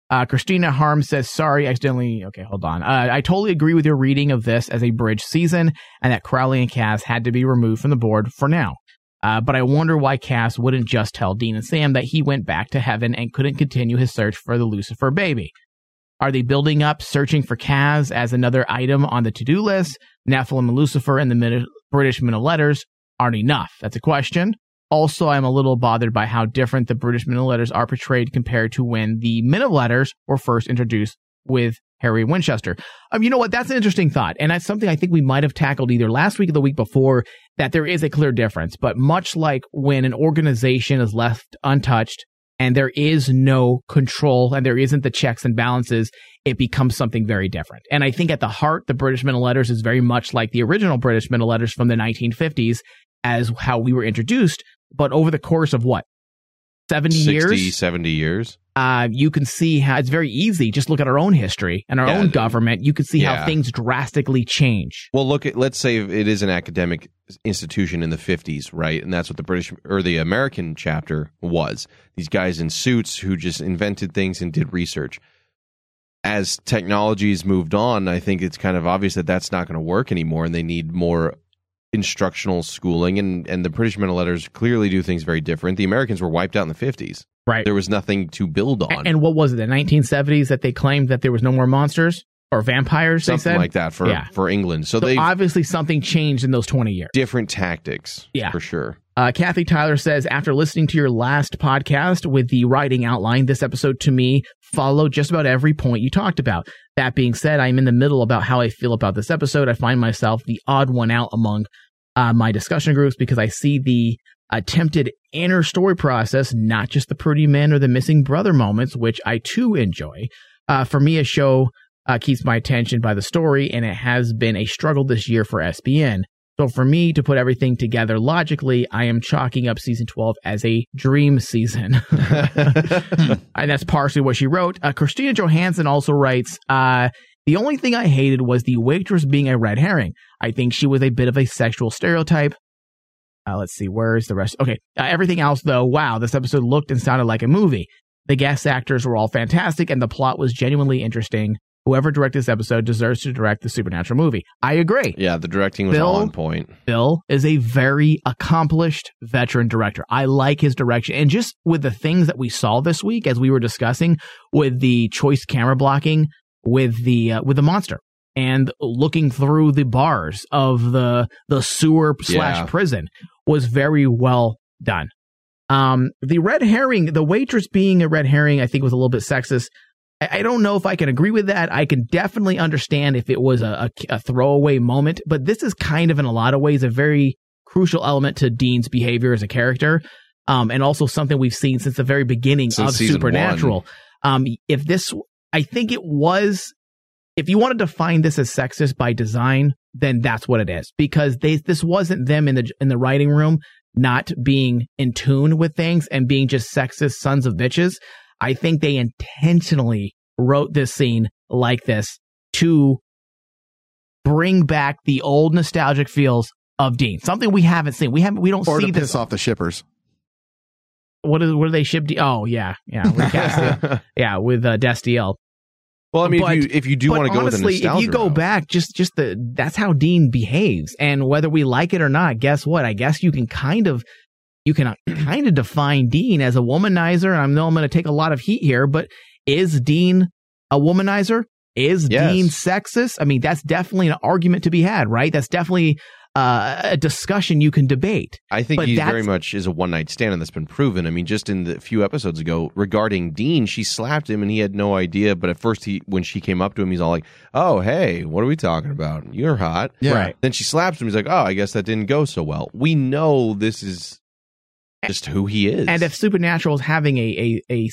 Uh, Christina Harm says, sorry, accidentally. Okay, hold on. Uh, I totally agree with your reading of this as a bridge season and that Crowley and Cass had to be removed from the board for now. Uh, but I wonder why Cass wouldn't just tell Dean and Sam that he went back to heaven and couldn't continue his search for the Lucifer baby. Are they building up searching for Cass as another item on the to do list? Nephilim and Lucifer and the British of Letters aren't enough. That's a question. Also, I'm a little bothered by how different the British of Letters are portrayed compared to when the of Letters were first introduced with Harry Winchester. Um, you know what? That's an interesting thought. And that's something I think we might have tackled either last week or the week before that there is a clear difference. But much like when an organization is left untouched and there is no control and there isn't the checks and balances, it becomes something very different. And I think at the heart, the British Men Letters is very much like the original British Men Letters from the 1950s as how we were introduced but over the course of what? 70 60, years? 70 years. Uh, you can see how it's very easy. Just look at our own history and our Yeah. own government. You can see Yeah. how things drastically change. Well look at let's say it is an academic institution in the 50s right? And that's what the british or the american chapter was. These guys in suits who just invented things and did research. As technologies moved on i think it's kind of obvious that that's not going to work anymore and they need more instructional schooling and and the british men of letters clearly do things very different. The americans were wiped out in the 50s right. There was nothing to build on. and what was it the 1970s that they claimed that there was no more monsters? Or vampires they something like that for yeah. for england. So, so they obviously something changed in those 20 years. Different tactics Yeah. for sure. Uh, Kathy Tyler says, after listening to your last podcast with the writing outline, this episode to me followed just about every point you talked about. That being said, I'm in the middle about how I feel about this episode. I find myself the odd one out among uh, my discussion groups because I see the attempted inner story process, not just the pretty man or the missing brother moments, which I too enjoy. Uh, for me, a show uh, keeps my attention by the story, and it has been a struggle this year for SPN. So for me to put everything together logically, I am chalking up season 12 as a dream season. <laughs> and that's partially what she wrote. Uh, Christina Johansson also writes, uh, the only thing I hated was the waitress being a red herring. I think she was a bit of a sexual stereotype. Uh, let's see, where's the rest? Okay, uh, everything else though, wow, this episode looked and sounded like a movie. The guest actors were all fantastic and the plot was genuinely interesting. Whoever directed this episode deserves to direct the supernatural movie. I agree. yeah the directing was Bill- on point Bill is a very accomplished veteran director. I like his direction. And just with the things that we saw this week as we were discussing with the choice camera blocking with the uh, with the monster and looking through the bars of the the sewer slash Yeah. prison was very well done. Um, the red herring, the waitress being a red herring, I think was a little bit sexist. I, don't know if I can agree with that. I can definitely understand if it was a, a, a throwaway moment, but this is kind of in a lot of ways a very crucial element to Dean's behavior as a character. Um, and also something we've seen since the very beginning Since of Supernatural. Um, if this, I think it was, if you want to define this as sexist by design, then that's what it is because they, this wasn't them in the, in the writing room not being in tune with things and being just sexist sons of bitches. I think they intentionally wrote this scene like this to bring back the old nostalgic feels of Dean. Something we haven't seen. We haven't. We don't Or see to this. piss off the shippers. What is? What do they ship? De- oh yeah, yeah, with <laughs> Castiel. yeah, with uh, Destiel. Well, I mean, But- if you if you do want to go with honestly, if you go route- back, just just the that's how Dean behaves, and whether we like it or not, guess what? I guess you can kind of you can <clears throat> kind of define Dean as a womanizer. And I know I'm going to take a lot of heat here, but is Dean a womanizer? Is Yes. Dean sexist? I mean, that's definitely an argument to be had, right? That's definitely uh, a discussion you can debate. I think But he very much is a one night stand, and that's been proven. I mean, just in the few episodes ago regarding Dean, she slapped him, and he had no idea. But at first, he when she came up to him, he's all like, "Oh, hey, what are we talking about? You're hot." Yeah. Right. Then she slaps him. He's like, "Oh, I guess that didn't go so well." We know this is just who he is. And if Supernatural is having a, a, a,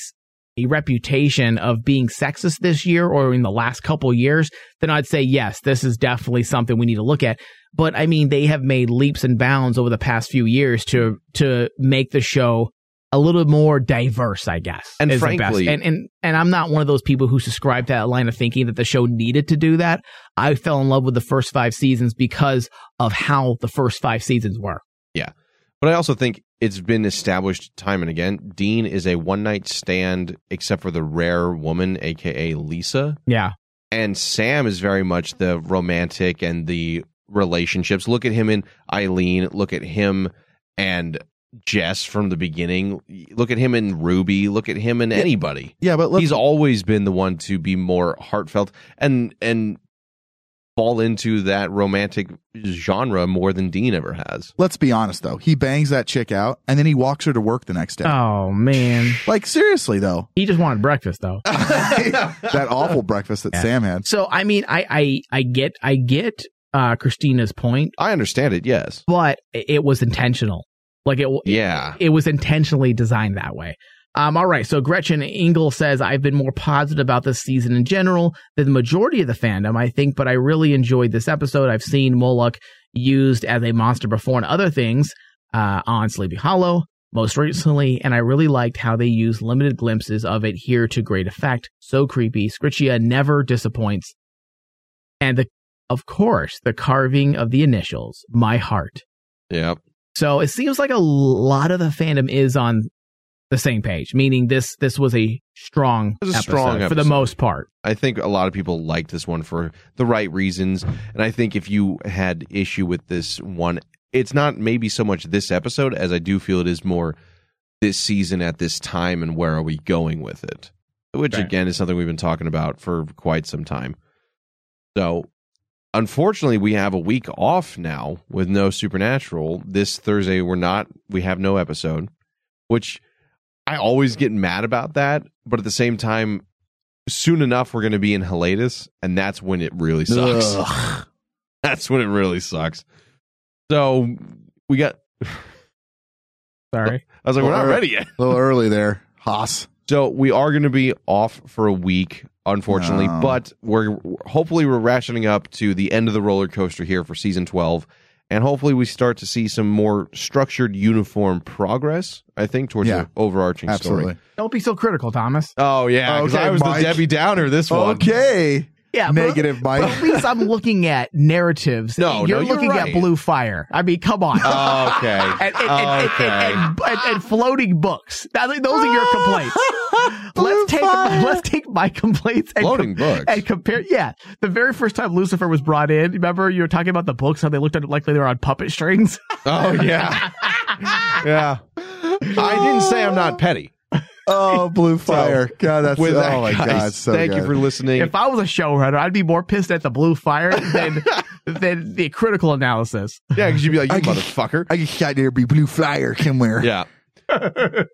a reputation of being sexist this year or in the last couple years, then I'd say, yes, this is definitely something we need to look at. But I mean, they have made leaps and bounds over the past few years to, to make the show a little more diverse, I guess. And is the best. frankly- and, and, and I'm not one of those people who subscribe to that line of thinking that the show needed to do that. I fell in love with the first five seasons because of how the first five seasons were. Yeah. But I also think it's been established time and again. Dean is a one night stand, except for the rare woman, aka Lisa. Yeah. And Sam is very much the romantic and the relationships. Look at him and Eileen. Look at him and Jess from the beginning. Look at him and Ruby. Look at him in anybody. Yeah, but let's, He's always been the one to be more heartfelt and and fall into that romantic genre more than Dean ever has. let's be honest though. He bangs that chick out and then he walks her to work the next day. Oh, man. <sighs> Like seriously though, He just wanted breakfast, though. <laughs> that awful breakfast that Yeah. Sam had. So I mean, I I I get I get uh Christina's point, I understand it, yes. but it it was intentional. Like it Yeah. it was intentionally designed that way. Um, all right. So Gretchen Engel says, I've been more positive about this season in general than the majority of the fandom, I think, but I really enjoyed this episode. I've seen Moloch used as a monster before and other things, uh, on Sleepy Hollow most recently, and I really liked how they used limited glimpses of it here to great effect. So creepy. Sgriccia never disappoints. And the, of course, the carving of the initials, my heart. Yep. So it seems like a lot of the fandom is on the same page, meaning this this was a strong, was a episode strong for the most part. I think a lot of people liked this one for the right reasons. And I think if you had issue with this one, it's not maybe so much this episode as I do feel it is more this season at this time and where are we going with it? Which Right. again is something we've been talking about for quite some time. So unfortunately we have a week off now with no supernatural. This Thursday we're not we have no episode, which I always get mad about that, but at the same time soon enough we're going to be in hiatus and that's when it really sucks Ugh. <laughs> that's when it really sucks so we got <laughs> Sorry. i was like we're not ready yet A little <laughs> early there, Haas. so we are going to be off for a week unfortunately No. but we're hopefully we're rationing up to the end of the roller coaster here for season 12 and hopefully we start to see some more structured uniform progress i think towards Yeah. the overarching Absolutely. story Don't be so critical, Thomas. oh yeah 'cause Okay, i was Mike. the debbie downer this one Okay. Yeah, Negative, but, Mike. but at least I'm looking at narratives. No, no, you're you're looking right. at Blue Fire. I mean, come on. okay <laughs> and, and, okay and, and, floating books. That, those are your complaints. <laughs> let's take <laughs> let's take my complaints and Floating books. and compare. Yeah, the very first time Lucifer was brought in, remember you were talking about the books how they looked at it like they were on puppet strings. oh yeah yeah i didn't say i'm not petty Oh, <laughs> blue fire. God, that's with oh that, my guys, god. So thank you for listening. if I was a showrunner, I'd be more pissed at the Blue Fire than <laughs> than the critical analysis. yeah, because you'd be like, you I get- motherfucker. I just got there be blue flyer somewhere. Yeah. <laughs>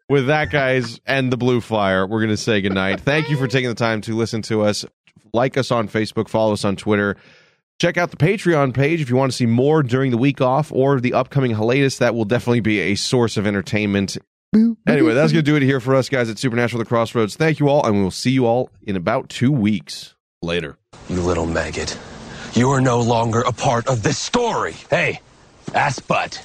With that, guys, and the blue fire, we're going to say goodnight. Thank you for taking the time to listen to us. Like us on Facebook, follow us on Twitter. Check out the Patreon page if you want to see more during the week off or the upcoming hiatus. That will definitely be a source of entertainment. Anyway, that's going to do it here for us guys at Supernatural The Crossroads. Thank you all, and we'll see you all in about two weeks. Later. You little maggot. You are no longer a part of this story. Hey, ass butt.